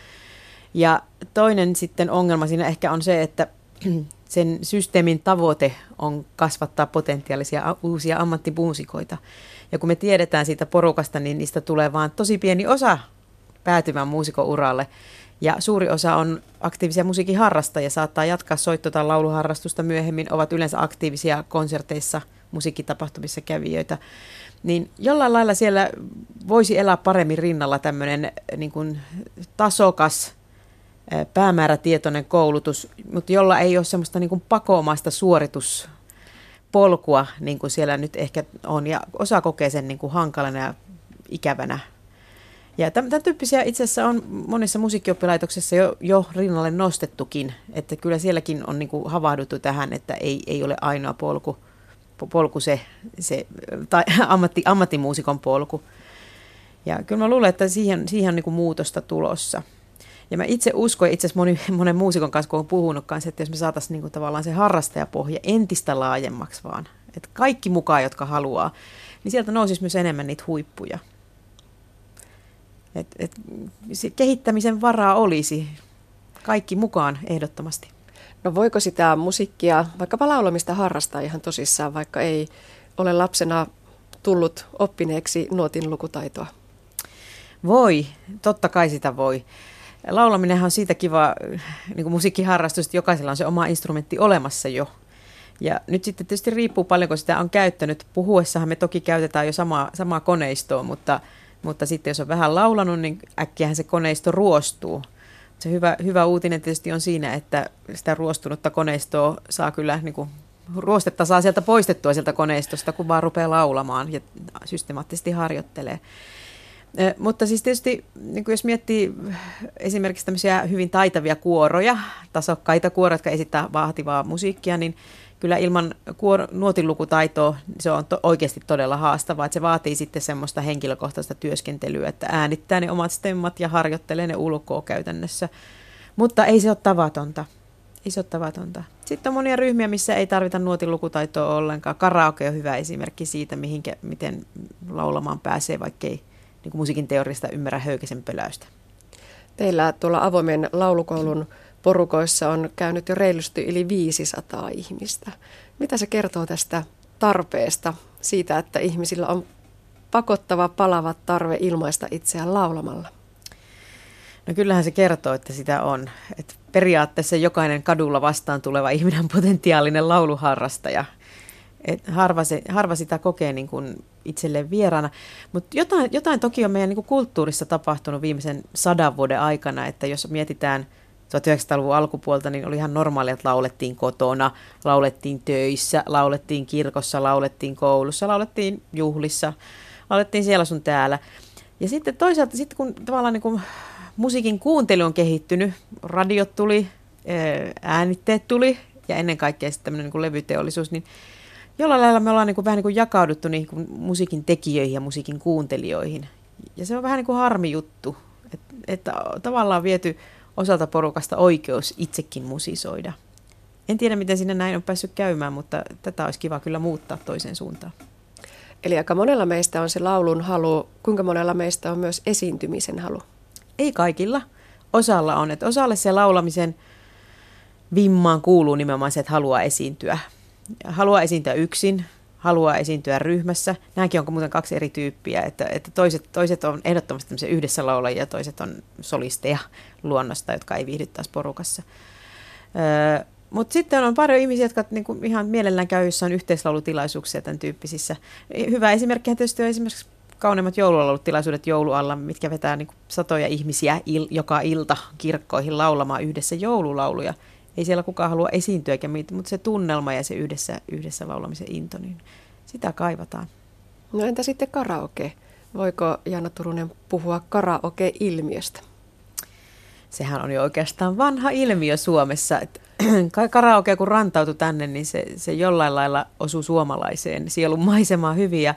Ja toinen sitten ongelma siinä ehkä on se, että sen systeemin tavoite on kasvattaa potentiaalisia uusia ammattimuusikoita. Ja kun me tiedetään siitä porukasta, niin niistä tulee vain tosi pieni osa päätymään muusikouralle. Ja suuri osa on aktiivisia musiikin harrastajia, saattaa jatkaa soitto- tai lauluharrastusta myöhemmin, ovat yleensä aktiivisia konserteissa, musiikkitapahtumissa kävijöitä. Niin jollain lailla siellä voisi elää paremmin rinnalla tämmöinen niin kuin tasokas, päämäärätietoinen koulutus, mutta jolla ei ole semmoista niin kuin pakomaista suoritus polkua, niin kuin siellä nyt ehkä on, ja osa kokee sen niin kuin hankalana ja ikävänä. Ja tämän tyyppisiä itse asiassa on monissa musiikkioppilaitoksissa jo, jo rinnalle nostettukin, että kyllä sielläkin on niin kuin havahduttu tähän, että ei, ei ole ainoa polku, polku se, se tai ammatti, ammattimuusikon polku. Ja kyllä mä luulen, että siihen, siihen on niin kuin muutosta tulossa. Ja mä itse uskon, ja itse asiassa moni, monen muusikon kanssa, kun olen puhunut kanssa, että jos me saataisiin niin kuin tavallaan se harrastajapohja entistä laajemmaksi vaan, että kaikki mukaan, jotka haluaa, niin sieltä nousisi myös enemmän niitä huippuja. Et, et, se kehittämisen varaa olisi kaikki mukaan ehdottomasti. No voiko sitä musiikkia, vaikkapa laulamista harrastaa ihan tosissaan, vaikka ei ole lapsena tullut oppineeksi nuotin lukutaitoa? Voi, totta kai sitä voi laulaminenhan on siitä kiva niin kuin musiikkiharrastus, että jokaisella on se oma instrumentti olemassa jo. Ja nyt sitten tietysti riippuu paljonko sitä on käyttänyt. Puhuessahan me toki käytetään jo samaa, samaa koneistoa, mutta, mutta sitten jos on vähän laulanut, niin äkkiähän se koneisto ruostuu. Se hyvä, hyvä uutinen tietysti on siinä, että sitä ruostunutta koneistoa saa kyllä, niin kuin, ruostetta saa sieltä poistettua sieltä koneistosta, kun vaan rupeaa laulamaan ja systemaattisesti harjoittelee. Mutta siis tietysti, niin jos miettii esimerkiksi tämmöisiä hyvin taitavia kuoroja, tasokkaita kuoroja, jotka esittää vaativaa musiikkia, niin kyllä ilman kuor- nuotinlukutaitoa se on to- oikeasti todella haastavaa. Että se vaatii sitten semmoista henkilökohtaista työskentelyä, että äänittää ne omat stemmat ja harjoittelee ne ulkoa käytännössä. Mutta ei se ole tavatonta. Ei se ole tavatonta. Sitten on monia ryhmiä, missä ei tarvita nuotinlukutaitoa ollenkaan. Karaoke on hyvä esimerkki siitä, mihinkä, miten laulamaan pääsee, vaikka ei niin kuin musiikin teorista ymmärrä höykäsen pöläystä. Teillä tuolla avoimen laulukoulun porukoissa on käynyt jo reilusti yli 500 ihmistä. Mitä se kertoo tästä tarpeesta, siitä, että ihmisillä on pakottava palava tarve ilmaista itseään laulamalla? No kyllähän se kertoo, että sitä on. Et periaatteessa jokainen kadulla vastaan tuleva ihminen on potentiaalinen lauluharrastaja. Et harva, se, harva sitä kokee niin kuin itselleen vieraana. Mutta jotain, jotain toki on meidän niin kulttuurissa tapahtunut viimeisen sadan vuoden aikana, että jos mietitään 1900-luvun alkupuolta, niin oli ihan normaalia, että laulettiin kotona, laulettiin töissä, laulettiin kirkossa, laulettiin koulussa, laulettiin juhlissa, laulettiin siellä sun täällä. Ja sitten toisaalta, sitten kun tavallaan niin kuin musiikin kuuntelu on kehittynyt, radiot tuli, äänitteet tuli ja ennen kaikkea sitten tämmöinen niin levyteollisuus, niin jollain lailla me ollaan niin kuin vähän niin kuin jakauduttu niin kuin musiikin tekijöihin ja musiikin kuuntelijoihin. Ja se on vähän niin kuin harmi juttu, että, että tavallaan on viety osalta porukasta oikeus itsekin musisoida. En tiedä, miten sinne näin on päässyt käymään, mutta tätä olisi kiva kyllä muuttaa toiseen suuntaan. Eli aika monella meistä on se laulun halu. Kuinka monella meistä on myös esiintymisen halu? Ei kaikilla. Osalla on. Että osalle se laulamisen vimmaan kuuluu nimenomaan se, että haluaa esiintyä. Haluaa esiintyä yksin, haluaa esiintyä ryhmässä. Nämäkin on muuten kaksi eri tyyppiä, että, että toiset, toiset on ehdottomasti yhdessä laulajia ja toiset on solisteja luonnosta, jotka ei viihdy taas porukassa. Mutta sitten on paljon ihmisiä, jotka niinku ihan mielellään käy jossain yhteislaulutilaisuuksia tämän tyyppisissä. Hyvä esimerkki tietysti on esimerkiksi kauneimmat joululaulutilaisuudet joulualla, mitkä vetää niin satoja ihmisiä il, joka ilta kirkkoihin laulamaan yhdessä joululauluja. Ei siellä kukaan halua esiintyä, mutta se tunnelma ja se yhdessä, yhdessä laulamisen into, niin sitä kaivataan. No entä sitten karaoke? Voiko Jana Turunen puhua karaoke-ilmiöstä? Sehän on jo oikeastaan vanha ilmiö Suomessa. Että karaoke kun rantautui tänne, niin se, se jollain lailla osuu suomalaiseen sielun maisemaan hyvin. Ja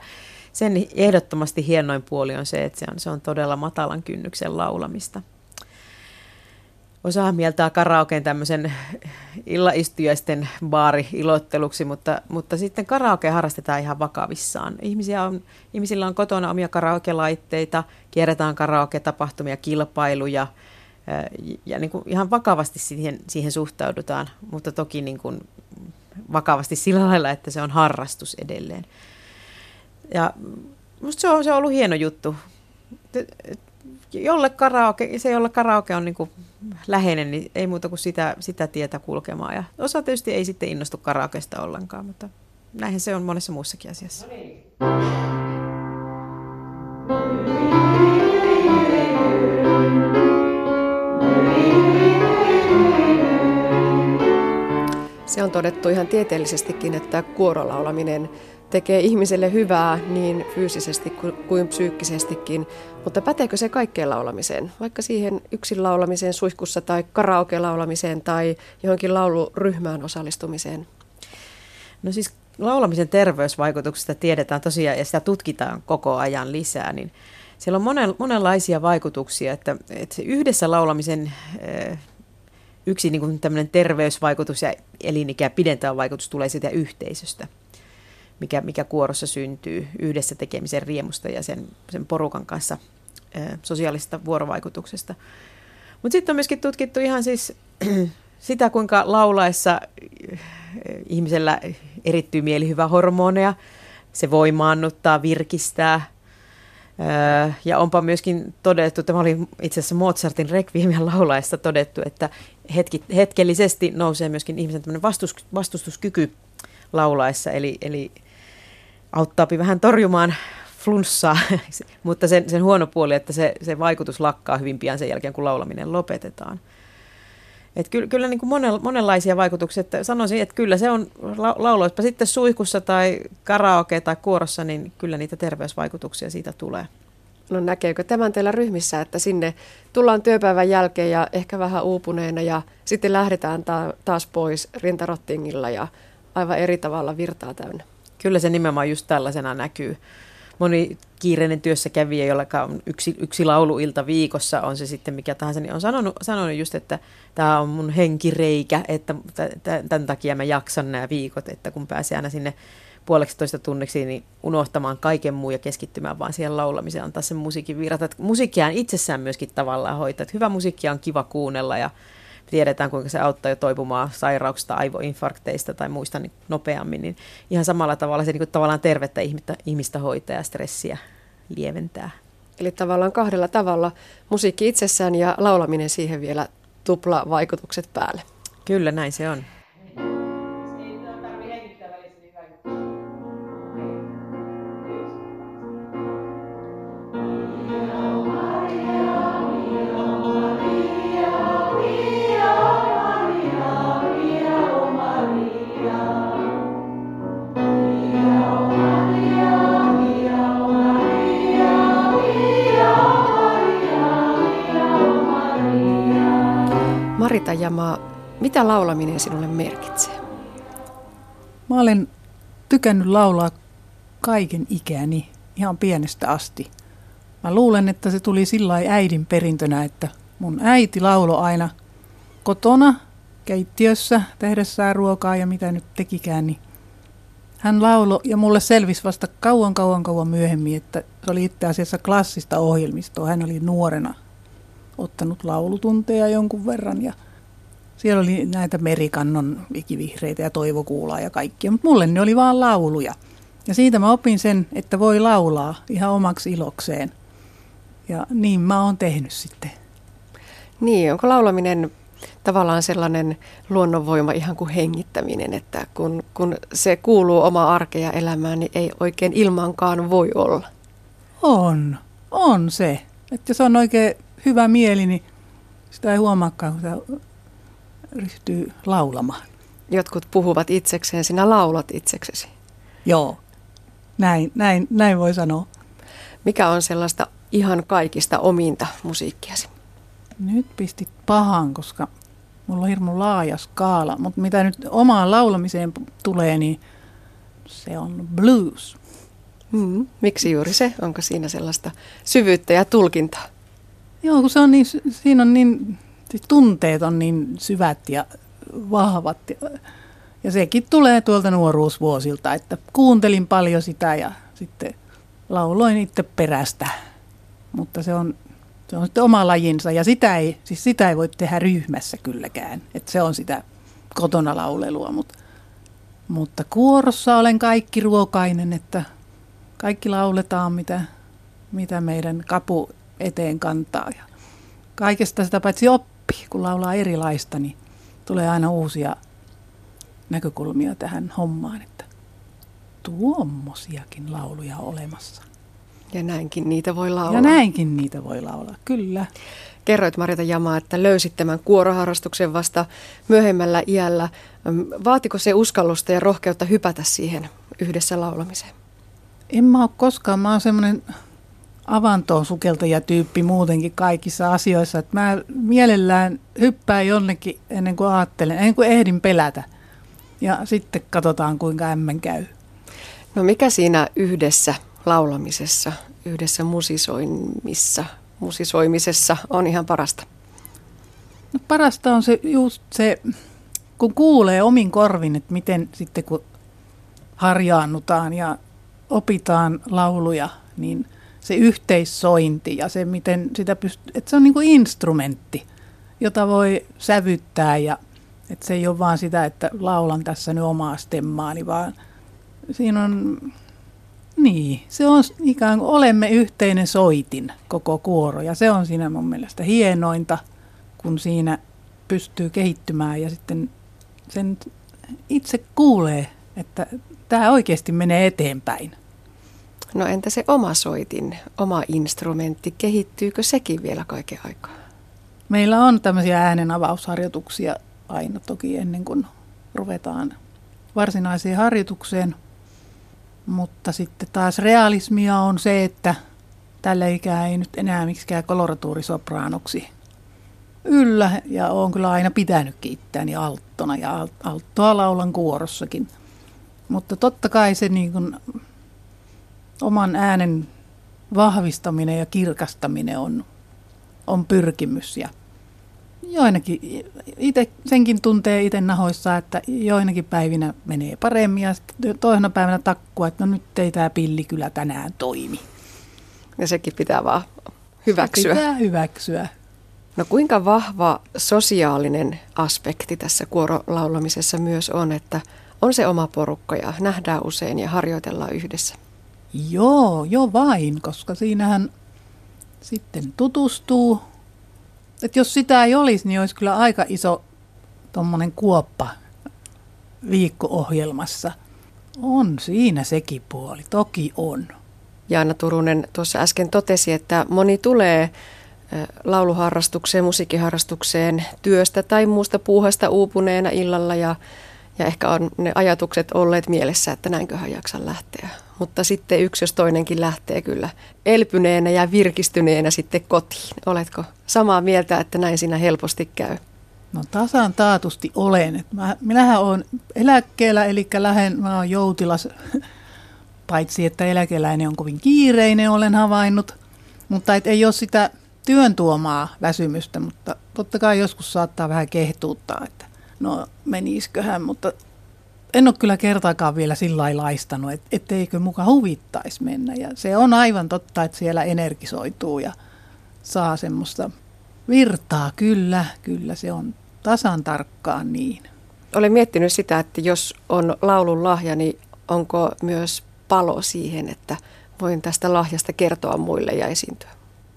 sen ehdottomasti hienoin puoli on se, että se on, se on todella matalan kynnyksen laulamista. Osa mieltää karaokeen tämmöisen illaistujaisten baari-ilotteluksi, mutta, mutta sitten karaoke harrastetaan ihan vakavissaan. Ihmisiä on, ihmisillä on kotona omia karaoke-laitteita, kierretään karaoke-tapahtumia, kilpailuja ja, ja niin kuin ihan vakavasti siihen, siihen suhtaudutaan, mutta toki niin kuin vakavasti sillä lailla, että se on harrastus edelleen. Ja musta se on, se on ollut hieno juttu. Jolle karaoke, se, jolle karaoke on niin kuin läheinen, niin ei muuta kuin sitä, sitä tietä kulkemaan. Ja osa tietysti ei sitten innostu karaokeista ollenkaan, mutta näinhän se on monessa muussakin asiassa. Se on todettu ihan tieteellisestikin, että kuorolaulaminen tekee ihmiselle hyvää niin fyysisesti kuin psyykkisestikin, mutta päteekö se kaikkeen laulamiseen, vaikka siihen yksin laulamiseen suihkussa tai karaoke-laulamiseen tai johonkin lauluryhmään osallistumiseen? No siis laulamisen terveysvaikutuksista tiedetään tosiaan ja sitä tutkitaan koko ajan lisää, niin siellä on monen, monenlaisia vaikutuksia, että, että yhdessä laulamisen eh, yksi niin kuin terveysvaikutus ja elinikä pidentävä vaikutus tulee siitä yhteisöstä mikä, mikä kuorossa syntyy yhdessä tekemisen riemusta ja sen, sen porukan kanssa ää, sosiaalista vuorovaikutuksesta. Mutta sitten on myöskin tutkittu ihan siis sitä, kuinka laulaessa ihmisellä erittyy mielihyvä hormoneja, se voimaannuttaa, virkistää. Ja onpa myöskin todettu, tämä oli itse asiassa Mozartin Requiemia laulaessa todettu, että hetki, hetkellisesti nousee myöskin ihmisen vastus, vastustuskyky laulaessa, eli, eli auttaa vähän torjumaan flunssaa, mutta sen, sen huono puoli, että se, se vaikutus lakkaa hyvin pian sen jälkeen, kun laulaminen lopetetaan. Et kyllä, kyllä niin kuin monenlaisia vaikutuksia. Että sanoisin, että kyllä se on lauloispa sitten suihkussa tai karaoke tai kuorossa, niin kyllä niitä terveysvaikutuksia siitä tulee. No näkeekö tämän teillä ryhmissä, että sinne tullaan työpäivän jälkeen ja ehkä vähän uupuneena ja sitten lähdetään ta- taas pois rintarottingilla ja aivan eri tavalla virtaa täynnä? Kyllä se nimenomaan just tällaisena näkyy. Moni kiireinen työssä kävijä, jolla on yksi, yksi lauluilta viikossa, on se sitten mikä tahansa, niin on sanonut, sanonut just, että tämä on mun henkireikä, että tämän takia mä jaksan nämä viikot, että kun pääsee aina sinne puoleksi toista tunniksi niin unohtamaan kaiken muu ja keskittymään vaan siihen laulamiseen, antaa sen musiikin virata. Musiikkiaan itsessään myöskin tavallaan hoitaa. Että hyvä musiikkia on kiva kuunnella ja tiedetään, kuinka se auttaa jo toipumaan sairauksista, aivoinfarkteista tai muista niin nopeammin, niin ihan samalla tavalla se niin kuin tavallaan tervettä ihmistä, ihmistä hoitaa ja stressiä lieventää. Eli tavallaan kahdella tavalla musiikki itsessään ja laulaminen siihen vielä tupla vaikutukset päälle. Kyllä, näin se on. Marita Jamaa, mitä laulaminen sinulle merkitsee? Mä olen tykännyt laulaa kaiken ikäni, ihan pienestä asti. Mä luulen, että se tuli sillä äidin perintönä, että mun äiti laulo aina kotona, keittiössä, tehdessään ruokaa ja mitä nyt tekikään, niin hän laulo ja mulle selvisi vasta kauan kauan kauan myöhemmin, että se oli itse asiassa klassista ohjelmistoa. Hän oli nuorena ottanut laulutunteja jonkun verran ja siellä oli näitä merikannon ikivihreitä ja toivokuulaa ja kaikkia, mutta mulle ne oli vaan lauluja. Ja siitä mä opin sen, että voi laulaa ihan omaksi ilokseen. Ja niin mä oon tehnyt sitten. Niin, onko laulaminen tavallaan sellainen luonnonvoima ihan kuin hengittäminen, että kun, kun se kuuluu oma arkea elämään, niin ei oikein ilmankaan voi olla? On, on se. Että se on oikein hyvä mieli, niin sitä ei huomaakaan, kun sitä ryhtyy laulamaan. Jotkut puhuvat itsekseen, sinä laulat itseksesi. Joo, näin, näin, näin voi sanoa. Mikä on sellaista ihan kaikista ominta musiikkiasi? Nyt pistit pahan, koska mulla on hirmu laaja skaala, mutta mitä nyt omaan laulamiseen tulee, niin se on blues. Mm, miksi juuri se? Onko siinä sellaista syvyyttä ja tulkintaa? Joo, kun se on niin, siinä on niin, siis tunteet on niin syvät ja vahvat. Ja, sekin tulee tuolta nuoruusvuosilta, että kuuntelin paljon sitä ja sitten lauloin itse perästä. Mutta se on, se on sitten oma lajinsa ja sitä ei, siis sitä ei voi tehdä ryhmässä kylläkään. Että se on sitä kotona laulelua, mutta, mutta kuorossa olen kaikki ruokainen, että kaikki lauletaan, mitä, mitä meidän kapu eteen kantaa. Ja kaikesta sitä paitsi oppii, kun laulaa erilaista, niin tulee aina uusia näkökulmia tähän hommaan, että tuommoisiakin lauluja on olemassa. Ja näinkin niitä voi laulaa. Ja näinkin niitä voi laulaa, kyllä. Kerroit Marita Jamaa, että löysit tämän kuoroharrastuksen vasta myöhemmällä iällä. Vaatiko se uskallusta ja rohkeutta hypätä siihen yhdessä laulamiseen? En mä ole koskaan, mä oon semmoinen avantoon sukeltaja tyyppi muutenkin kaikissa asioissa. Että mä mielellään hyppään jonnekin ennen kuin ajattelen, ennen kuin ehdin pelätä. Ja sitten katsotaan, kuinka ämmän käy. No mikä siinä yhdessä laulamisessa, yhdessä musisoimissa, musisoimisessa on ihan parasta? No parasta on se just se, kun kuulee omin korvin, että miten sitten kun harjaannutaan ja opitaan lauluja, niin – se yhteissointi ja se, miten sitä pystyy, että se on niin kuin instrumentti, jota voi sävyttää ja että se ei ole vaan sitä, että laulan tässä nyt omaa stemmaani, vaan siinä on, niin, se on ikään kuin olemme yhteinen soitin koko kuoro ja se on siinä mun mielestä hienointa, kun siinä pystyy kehittymään ja sitten sen itse kuulee, että tämä oikeasti menee eteenpäin. No entä se oma soitin, oma instrumentti, kehittyykö sekin vielä kaiken aikaa? Meillä on tämmöisiä äänenavausharjoituksia aina toki ennen kuin ruvetaan varsinaiseen harjoitukseen. Mutta sitten taas realismia on se, että tällä ikää ei nyt enää miksikään koloratuurisopraanoksi yllä. Ja olen kyllä aina pitänytkin itseäni alttona ja alttoa laulan kuorossakin. Mutta totta kai se niin kuin oman äänen vahvistaminen ja kirkastaminen on, on pyrkimys. Ja joinakin, ite, senkin tuntee itse nahoissa, että joinakin päivinä menee paremmin ja sitten toisena päivänä takkua, että no nyt ei tämä pilli kyllä tänään toimi. Ja sekin pitää vaan hyväksyä. Se pitää hyväksyä. No kuinka vahva sosiaalinen aspekti tässä kuorolaulamisessa myös on, että on se oma porukka ja nähdään usein ja harjoitellaan yhdessä? Joo, jo vain, koska siinähän sitten tutustuu. Että jos sitä ei olisi, niin olisi kyllä aika iso tuommoinen kuoppa viikko-ohjelmassa. On siinä sekin puoli, toki on. Jaana Turunen tuossa äsken totesi, että moni tulee lauluharrastukseen, musiikkiharrastukseen työstä tai muusta puuhasta uupuneena illalla ja, ja ehkä on ne ajatukset olleet mielessä, että näinköhän jaksan lähteä. Mutta sitten yksi jos toinenkin lähtee kyllä elpyneenä ja virkistyneenä sitten kotiin. Oletko samaa mieltä, että näin siinä helposti käy? No tasan taatusti olen. Mä, minähän olen eläkkeellä, eli lähen, mä olen joutilas, paitsi että eläkeläinen on kovin kiireinen, olen havainnut. Mutta et ei ole sitä työn tuomaa väsymystä, mutta totta kai joskus saattaa vähän kehtuuttaa, että no menisiköhän, mutta en ole kyllä kertaakaan vielä sillä lailla laistanut, että etteikö muka huvittaisi mennä. Ja se on aivan totta, että siellä energisoituu ja saa semmoista virtaa, kyllä, kyllä se on tasan tarkkaan niin. Olen miettinyt sitä, että jos on laulun lahja, niin onko myös palo siihen, että voin tästä lahjasta kertoa muille ja esiintyä?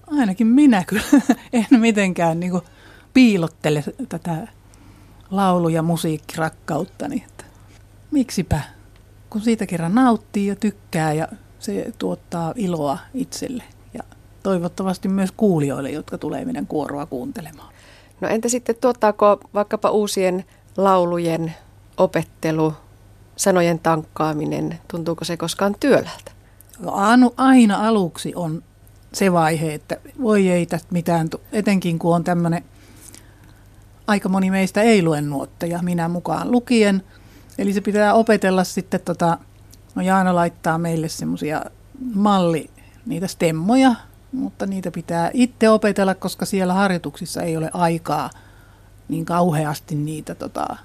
Ainakin minä kyllä en mitenkään niin piilottele tätä laulu- ja musiikkirakkauttani. Miksipä, kun siitä kerran nauttii ja tykkää ja se tuottaa iloa itselle ja toivottavasti myös kuulijoille, jotka tulee meidän kuoroa kuuntelemaan. No entä sitten tuottaako vaikkapa uusien laulujen opettelu, sanojen tankkaaminen, tuntuuko se koskaan työläältä? Aina aluksi on se vaihe, että voi ei tästä mitään, etenkin kun on tämmöinen, aika moni meistä ei lue nuotteja, minä mukaan lukien. Eli se pitää opetella sitten, tota, no Jaana laittaa meille semmoisia malli, niitä stemmoja, mutta niitä pitää itse opetella, koska siellä harjoituksissa ei ole aikaa niin kauheasti niitä tota,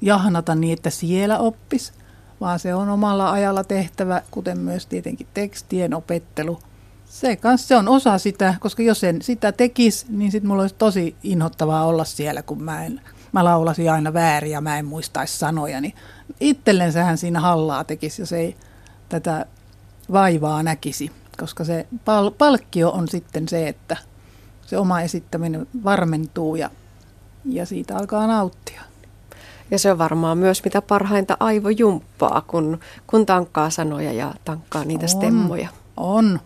jahnata niin, että siellä oppis, vaan se on omalla ajalla tehtävä, kuten myös tietenkin tekstien opettelu – se, kans, se on osa sitä, koska jos en sitä tekisi, niin sitten mulla olisi tosi inhottavaa olla siellä, kun mä, en, mä laulasin aina väärin ja mä en muistaisi sanoja. Niin itsellensähän siinä hallaa tekisi, jos ei tätä vaivaa näkisi, koska se pal- palkkio on sitten se, että se oma esittäminen varmentuu ja, ja siitä alkaa nauttia. Ja se on varmaan myös mitä parhainta aivojumppaa, kun, kun tankkaa sanoja ja tankkaa niitä on, stemmoja. On.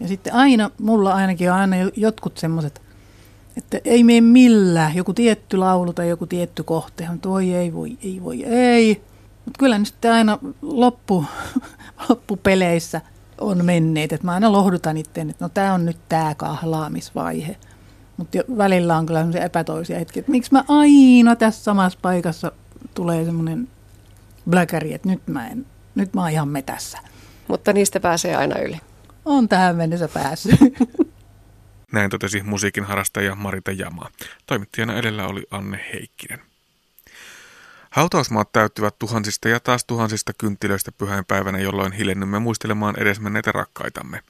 Ja sitten aina, mulla ainakin on aina jotkut semmoiset, että ei mene millään, joku tietty laulu tai joku tietty kohte, mutta voi ei, voi ei, voi ei. Mutta kyllä nyt sitten aina loppu, loppupeleissä on menneet, että mä aina lohdutan itteen, että no tämä on nyt tämä kahlaamisvaihe. Mutta välillä on kyllä semmoisia epätoisia hetkiä, että miksi mä aina tässä samassa paikassa tulee semmoinen bläkäri, että nyt mä, en, nyt mä oon ihan metässä. Mutta niistä pääsee aina yli on tähän mennessä päässyt. Näin totesi musiikin harrastaja Marita Jama. Toimittajana edellä oli Anne Heikkinen. Hautausmaat täyttyvät tuhansista ja taas tuhansista kynttilöistä pyhäinpäivänä, jolloin hiljennymme muistelemaan edesmenneitä rakkaitamme.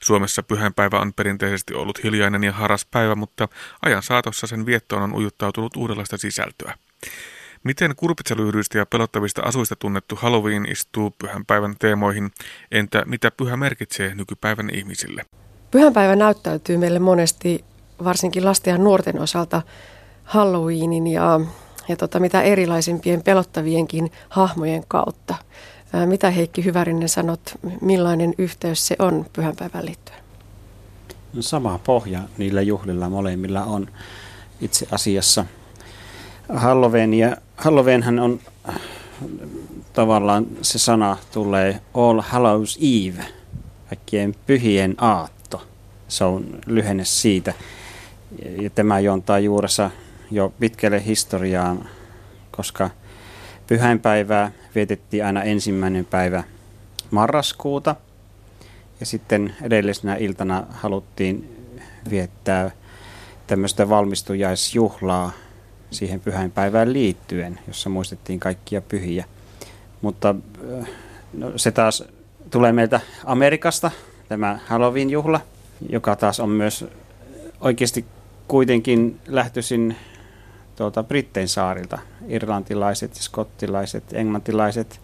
Suomessa pyhäinpäivä on perinteisesti ollut hiljainen ja haras päivä, mutta ajan saatossa sen viettoon on ujuttautunut uudenlaista sisältöä. Miten kurpitsalyhdyistä ja pelottavista asuista tunnettu Halloween istuu pyhänpäivän teemoihin? Entä mitä pyhä merkitsee nykypäivän ihmisille? Pyhänpäivä näyttäytyy meille monesti, varsinkin lasten ja nuorten osalta, Halloweenin ja, ja tota, mitä erilaisimpien pelottavienkin hahmojen kautta. Mitä Heikki Hyvärinen sanot, millainen yhteys se on pyhänpäivään liittyen? No sama pohja niillä juhlilla molemmilla on itse asiassa – Halloween, ja Halloweenhän on tavallaan se sana tulee All Hallows Eve, kaikkien pyhien aatto. Se on lyhenne siitä. Ja tämä juontaa juuressa jo pitkälle historiaan, koska pyhäinpäivää vietettiin aina ensimmäinen päivä marraskuuta. Ja sitten edellisenä iltana haluttiin viettää tämmöistä valmistujaisjuhlaa siihen pyhäinpäivään liittyen, jossa muistettiin kaikkia pyhiä. Mutta no, se taas tulee meiltä Amerikasta, tämä Halloween-juhla, joka taas on myös oikeasti kuitenkin lähtöisin tuolta Brittein saarilta. Irlantilaiset, skottilaiset, englantilaiset.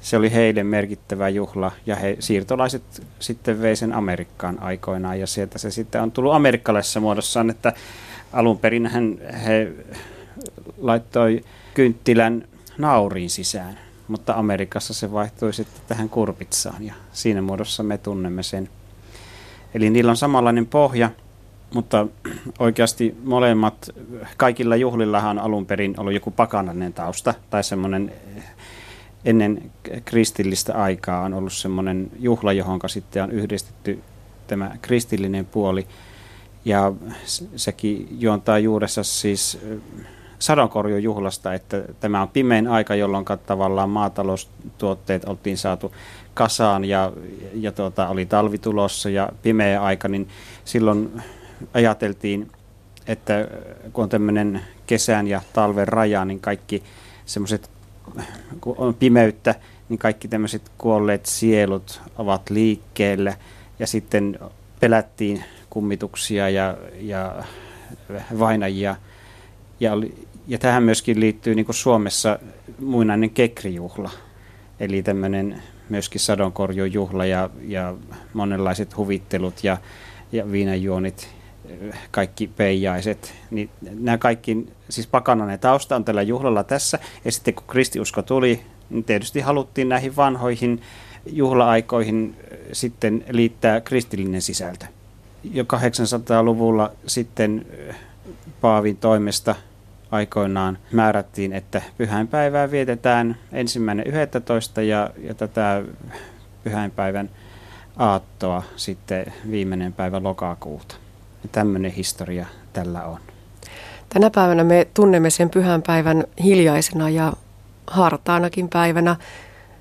Se oli heille merkittävä juhla ja he siirtolaiset sitten vei sen Amerikkaan aikoinaan ja sieltä se sitten on tullut amerikkalaisessa muodossaan, että alun perin he laittoi kynttilän nauriin sisään, mutta Amerikassa se vaihtui sitten tähän kurpitsaan ja siinä muodossa me tunnemme sen. Eli niillä on samanlainen pohja, mutta oikeasti molemmat, kaikilla juhlillahan on alun perin ollut joku pakanainen tausta tai semmoinen ennen kristillistä aikaa on ollut semmoinen juhla, johon sitten on yhdistetty tämä kristillinen puoli. Ja sekin juontaa juuressa siis sadonkorjujuhlasta, että tämä on pimein aika, jolloin tavallaan maataloustuotteet oltiin saatu kasaan ja, ja tuota, oli talvi tulossa ja pimeä aika, niin silloin ajateltiin, että kun on tämmöinen kesän ja talven raja, niin kaikki semmoiset, kun on pimeyttä, niin kaikki tämmöiset kuolleet sielut ovat liikkeellä ja sitten pelättiin kummituksia ja, ja vainajia. Ja, ja tähän myöskin liittyy niin kuin Suomessa muinainen kekrijuhla, eli tämmöinen myöskin sadonkorjujuhla ja, ja monenlaiset huvittelut ja, ja viinajuonit kaikki peijaiset, niin nämä kaikki, siis pakanainen tausta on tällä juhlalla tässä, ja sitten kun kristiusko tuli, niin tietysti haluttiin näihin vanhoihin juhla-aikoihin sitten liittää kristillinen sisältö. Jo 800-luvulla sitten Paavin toimesta aikoinaan määrättiin, että pyhäinpäivää vietetään ensimmäinen 11. ja, ja tätä pyhäinpäivän aattoa sitten viimeinen päivä lokakuuta. Ja tämmöinen historia tällä on. Tänä päivänä me tunnemme sen pyhän päivän hiljaisena ja hartaanakin päivänä.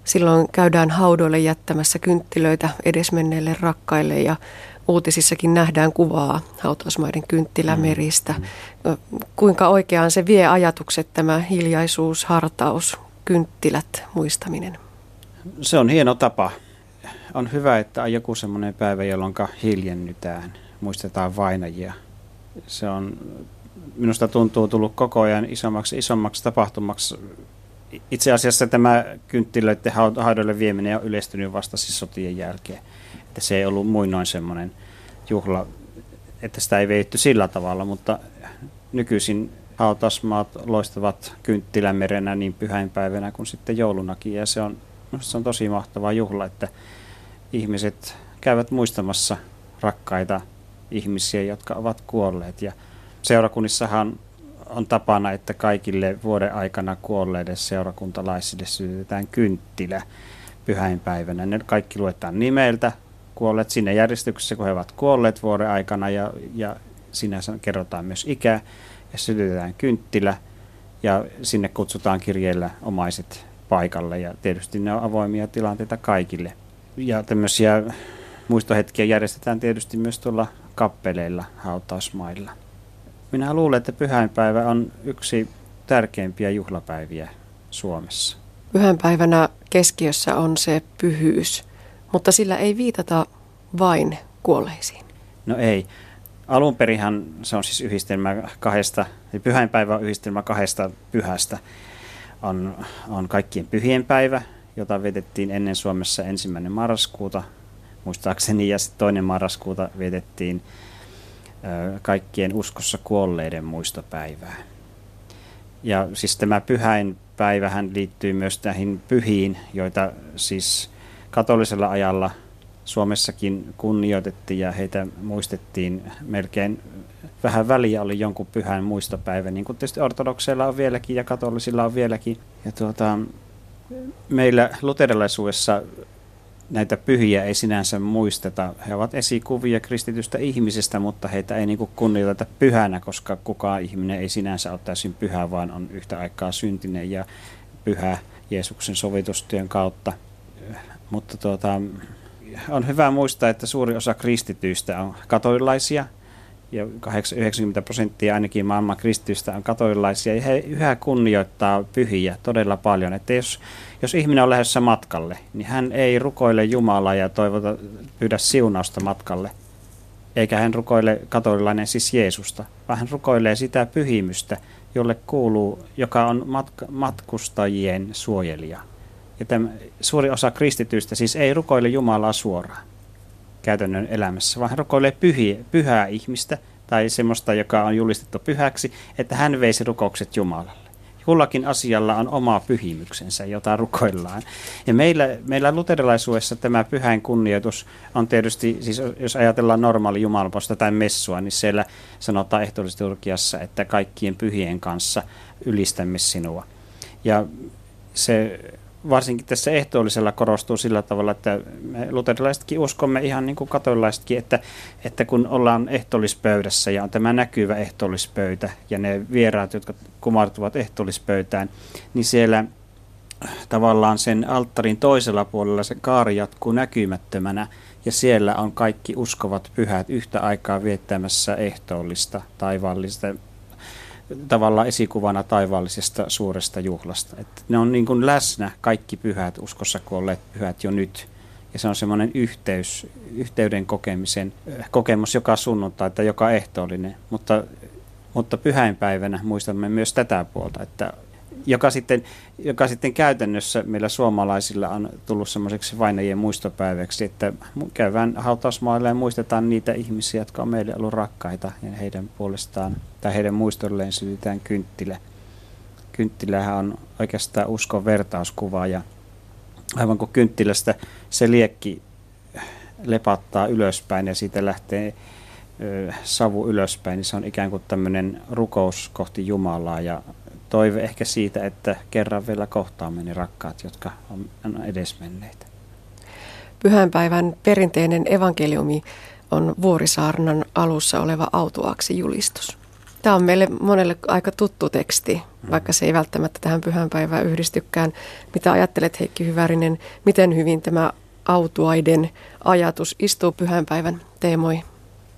Silloin käydään haudoille jättämässä kynttilöitä edesmenneille rakkaille ja uutisissakin nähdään kuvaa hautausmaiden kynttilämeristä. Mm. Kuinka oikeaan se vie ajatukset, tämä hiljaisuus, hartaus, kynttilät, muistaminen? Se on hieno tapa. On hyvä, että on joku semmoinen päivä, jolloin hiljennytään – muistetaan vainajia. Se on, minusta tuntuu tullut koko ajan isommaksi isommaksi tapahtumaksi. Itse asiassa tämä kynttilöiden haudoille vieminen on yleistynyt vasta siis sotien jälkeen. Että se ei ollut muinoin semmoinen juhla, että sitä ei veitty sillä tavalla, mutta nykyisin hautasmaat loistavat kynttilämerenä niin pyhäinpäivänä kuin sitten joulunakin. Ja se on, se on tosi mahtava juhla, että ihmiset käyvät muistamassa rakkaita ihmisiä, jotka ovat kuolleet. Ja seurakunnissahan on tapana, että kaikille vuoden aikana kuolleille seurakuntalaisille sytytetään kynttilä pyhäinpäivänä. Ne kaikki luetaan nimeltä, kuolleet sinne järjestyksessä, kun he ovat kuolleet vuoden aikana ja, ja siinä kerrotaan myös ikä ja sytytetään kynttilä ja sinne kutsutaan kirjeellä omaiset paikalle ja tietysti ne on avoimia tilanteita kaikille. Ja tämmöisiä muistohetkiä järjestetään tietysti myös tuolla kappeleilla hautausmailla. Minä luulen, että pyhäinpäivä on yksi tärkeimpiä juhlapäiviä Suomessa. Pyhänpäivänä keskiössä on se pyhyys, mutta sillä ei viitata vain kuolleisiin. No ei. Alun perinhan se on siis yhdistelmä kahdesta, pyhäinpäivä on yhdistelmä kahdesta pyhästä. On, on kaikkien pyhien päivä, jota vietettiin ennen Suomessa ensimmäinen marraskuuta muistaakseni, ja sitten toinen marraskuuta vietettiin kaikkien uskossa kuolleiden muistopäivää. Ja siis tämä pyhäin päivähän liittyy myös näihin pyhiin, joita siis katolisella ajalla Suomessakin kunnioitettiin ja heitä muistettiin melkein vähän väliä oli jonkun pyhän muistopäivä, niin kuin tietysti ortodokseilla on vieläkin ja katolisilla on vieläkin. Ja tuota, meillä luterilaisuudessa näitä pyhiä ei sinänsä muisteta. He ovat esikuvia kristitystä ihmisestä, mutta heitä ei niin kunnioiteta pyhänä, koska kukaan ihminen ei sinänsä ole täysin pyhä, vaan on yhtä aikaa syntinen ja pyhä Jeesuksen sovitustyön kautta. Mutta tuota, on hyvä muistaa, että suuri osa kristityistä on katolilaisia ja 90 prosenttia ainakin maailman kristitystä on katolilaisia, ja he yhä kunnioittaa pyhiä todella paljon. Että jos, jos ihminen on lähdössä matkalle, niin hän ei rukoile Jumalaa ja toivota pyydä siunausta matkalle, eikä hän rukoile katolilainen siis Jeesusta, vaan hän rukoilee sitä pyhimystä, jolle kuuluu, joka on matka, matkustajien suojelija. Tämä, suuri osa kristityistä siis ei rukoile Jumalaa suoraan käytännön elämässä, vaan hän rukoilee pyhiä, pyhää ihmistä tai semmoista, joka on julistettu pyhäksi, että hän veisi rukoukset Jumalalle. Kullakin asialla on oma pyhimyksensä, jota rukoillaan. Ja meillä, meillä luterilaisuudessa tämä pyhäin kunnioitus on tietysti, siis jos ajatellaan normaali jumalposta tai messua, niin siellä sanotaan ehtoollisturkiassa, että kaikkien pyhien kanssa ylistämme sinua. Ja se varsinkin tässä ehtoollisella korostuu sillä tavalla, että me luterilaisetkin uskomme ihan niin kuin katolilaisetkin, että, että kun ollaan ehtoollispöydässä ja on tämä näkyvä ehtoollispöytä ja ne vieraat, jotka kumartuvat ehtoollispöytään, niin siellä tavallaan sen alttarin toisella puolella se kaari jatkuu näkymättömänä ja siellä on kaikki uskovat pyhät yhtä aikaa viettämässä ehtoollista taivaallista tavallaan esikuvana taivaallisesta suuresta juhlasta. Että ne on niin kuin läsnä kaikki pyhät, uskossa kuolleet pyhät jo nyt. Ja se on semmoinen yhteys, yhteyden kokemisen kokemus joka sunnuntai tai joka ehtoollinen. Mutta, mutta pyhäinpäivänä muistamme myös tätä puolta, että joka sitten, joka sitten käytännössä meillä suomalaisilla on tullut semmoiseksi vainajien muistopäiväksi, että käydään hautausmaille ja muistetaan niitä ihmisiä, jotka on meille ollut rakkaita ja heidän puolestaan tai heidän muistolleen sytytään kynttilä. Kynttilähän on oikeastaan uskon vertauskuva ja aivan kuin kynttilästä se liekki lepattaa ylöspäin ja siitä lähtee savu ylöspäin, niin se on ikään kuin tämmöinen rukous kohti Jumalaa ja toive ehkä siitä, että kerran vielä kohtaamme ne rakkaat, jotka on edesmenneitä. Pyhänpäivän perinteinen evankeliumi on Vuorisaarnan alussa oleva autuaksi julistus. Tämä on meille monelle aika tuttu teksti, vaikka se ei välttämättä tähän pyhänpäivään yhdistykään. Mitä ajattelet Heikki Hyvärinen, miten hyvin tämä autuaiden ajatus istuu pyhänpäivän teemoihin?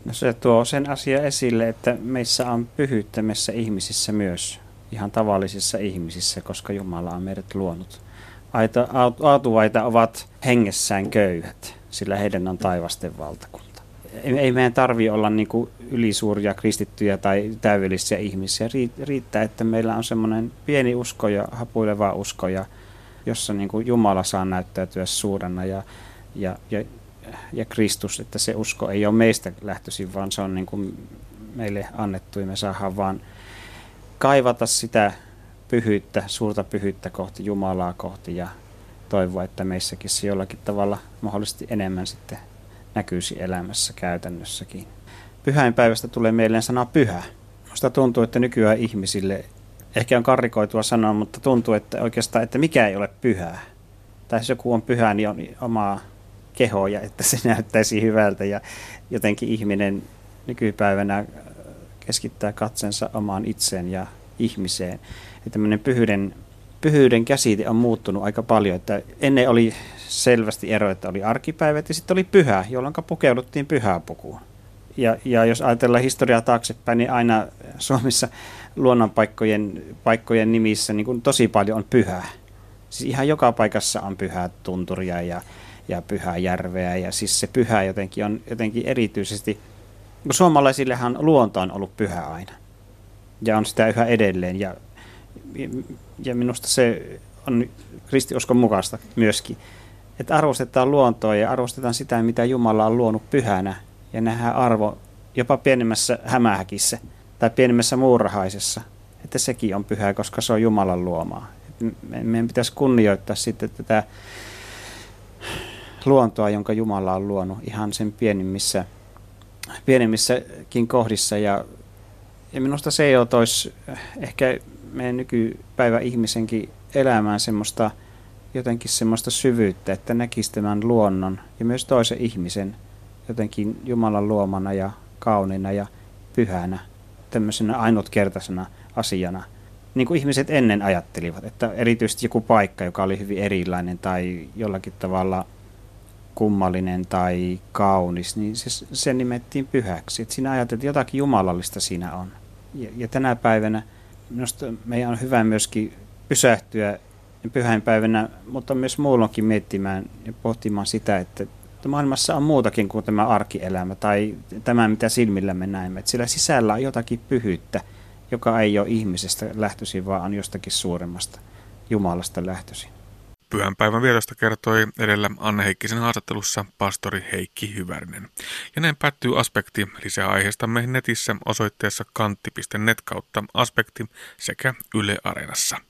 No se tuo sen asia esille, että meissä on pyhyyttä meissä ihmisissä myös ihan tavallisissa ihmisissä, koska Jumala on meidät luonut. Aita, aatuvaita ovat hengessään köyhät, sillä heidän on taivasten valtakunta. Ei, ei meidän tarvi olla niin kuin ylisuuria kristittyjä tai täydellisiä ihmisiä. Riittää, että meillä on semmoinen pieni usko ja hapuileva usko, ja, jossa niin kuin Jumala saa näyttäytyä suurena ja, ja, ja, ja Kristus, että se usko ei ole meistä lähtöisin, vaan se on niin kuin meille annettu ja me saadaan vaan kaivata sitä pyhyyttä, suurta pyhyyttä kohti Jumalaa kohti ja toivoa, että meissäkin se jollakin tavalla mahdollisesti enemmän sitten näkyisi elämässä käytännössäkin. Pyhäinpäivästä tulee mieleen sana pyhä. Minusta tuntuu, että nykyään ihmisille, ehkä on karrikoitua sanoa, mutta tuntuu, että oikeastaan, että mikä ei ole pyhää. Tai jos joku on pyhä, niin on omaa kehoja, että se näyttäisi hyvältä ja jotenkin ihminen nykypäivänä keskittää katsensa omaan itseen ja ihmiseen. Ja tämmöinen pyhyyden, pyhyyden käsite on muuttunut aika paljon, että ennen oli selvästi ero, että oli arkipäivät ja sitten oli pyhä, jolloin pukeuduttiin pyhäpukuun. Ja, ja jos ajatellaan historiaa taaksepäin, niin aina Suomessa luonnonpaikkojen paikkojen nimissä niin kuin tosi paljon on pyhää. Siis ihan joka paikassa on pyhää tunturia ja, ja pyhää järveä ja siis se pyhä jotenkin on jotenkin erityisesti suomalaisillehan luonto on ollut pyhä aina. Ja on sitä yhä edelleen. Ja, ja minusta se on kristiuskon mukaista myöskin. Että arvostetaan luontoa ja arvostetaan sitä, mitä Jumala on luonut pyhänä. Ja nähdään arvo jopa pienemmässä hämähäkissä tai pienemmässä muurahaisessa. Että sekin on pyhää, koska se on Jumalan luomaa. Meidän pitäisi kunnioittaa sitten tätä luontoa, jonka Jumala on luonut ihan sen pienimmissä pienemmissäkin kohdissa ja, ja minusta se jo toisi ehkä meidän nykypäivä ihmisenkin elämään semmoista jotenkin semmoista syvyyttä, että näkisi tämän luonnon ja myös toisen ihmisen jotenkin Jumalan luomana ja kauniina ja pyhänä, tämmöisenä ainutkertaisena asiana. Niin kuin ihmiset ennen ajattelivat, että erityisesti joku paikka, joka oli hyvin erilainen tai jollakin tavalla kummallinen tai kaunis, niin se, se nimettiin pyhäksi. Et siinä ajateltiin, että jotakin jumalallista siinä on. Ja, ja tänä päivänä minusta meidän on hyvä myöskin pysähtyä pyhäinpäivänä, mutta myös muulloinkin miettimään ja pohtimaan sitä, että maailmassa on muutakin kuin tämä arkielämä tai tämä, mitä silmillä me näemme. Että sillä sisällä on jotakin pyhyyttä, joka ei ole ihmisestä lähtöisin, vaan on jostakin suuremmasta Jumalasta lähtöisin. Pyhänpäivän vietosta kertoi edellä Anne Heikkisen haastattelussa pastori Heikki Hyvärinen. Ja näin päättyy aspekti. Lisää aiheistamme netissä osoitteessa kantti.net kautta aspekti sekä Yle Areenassa.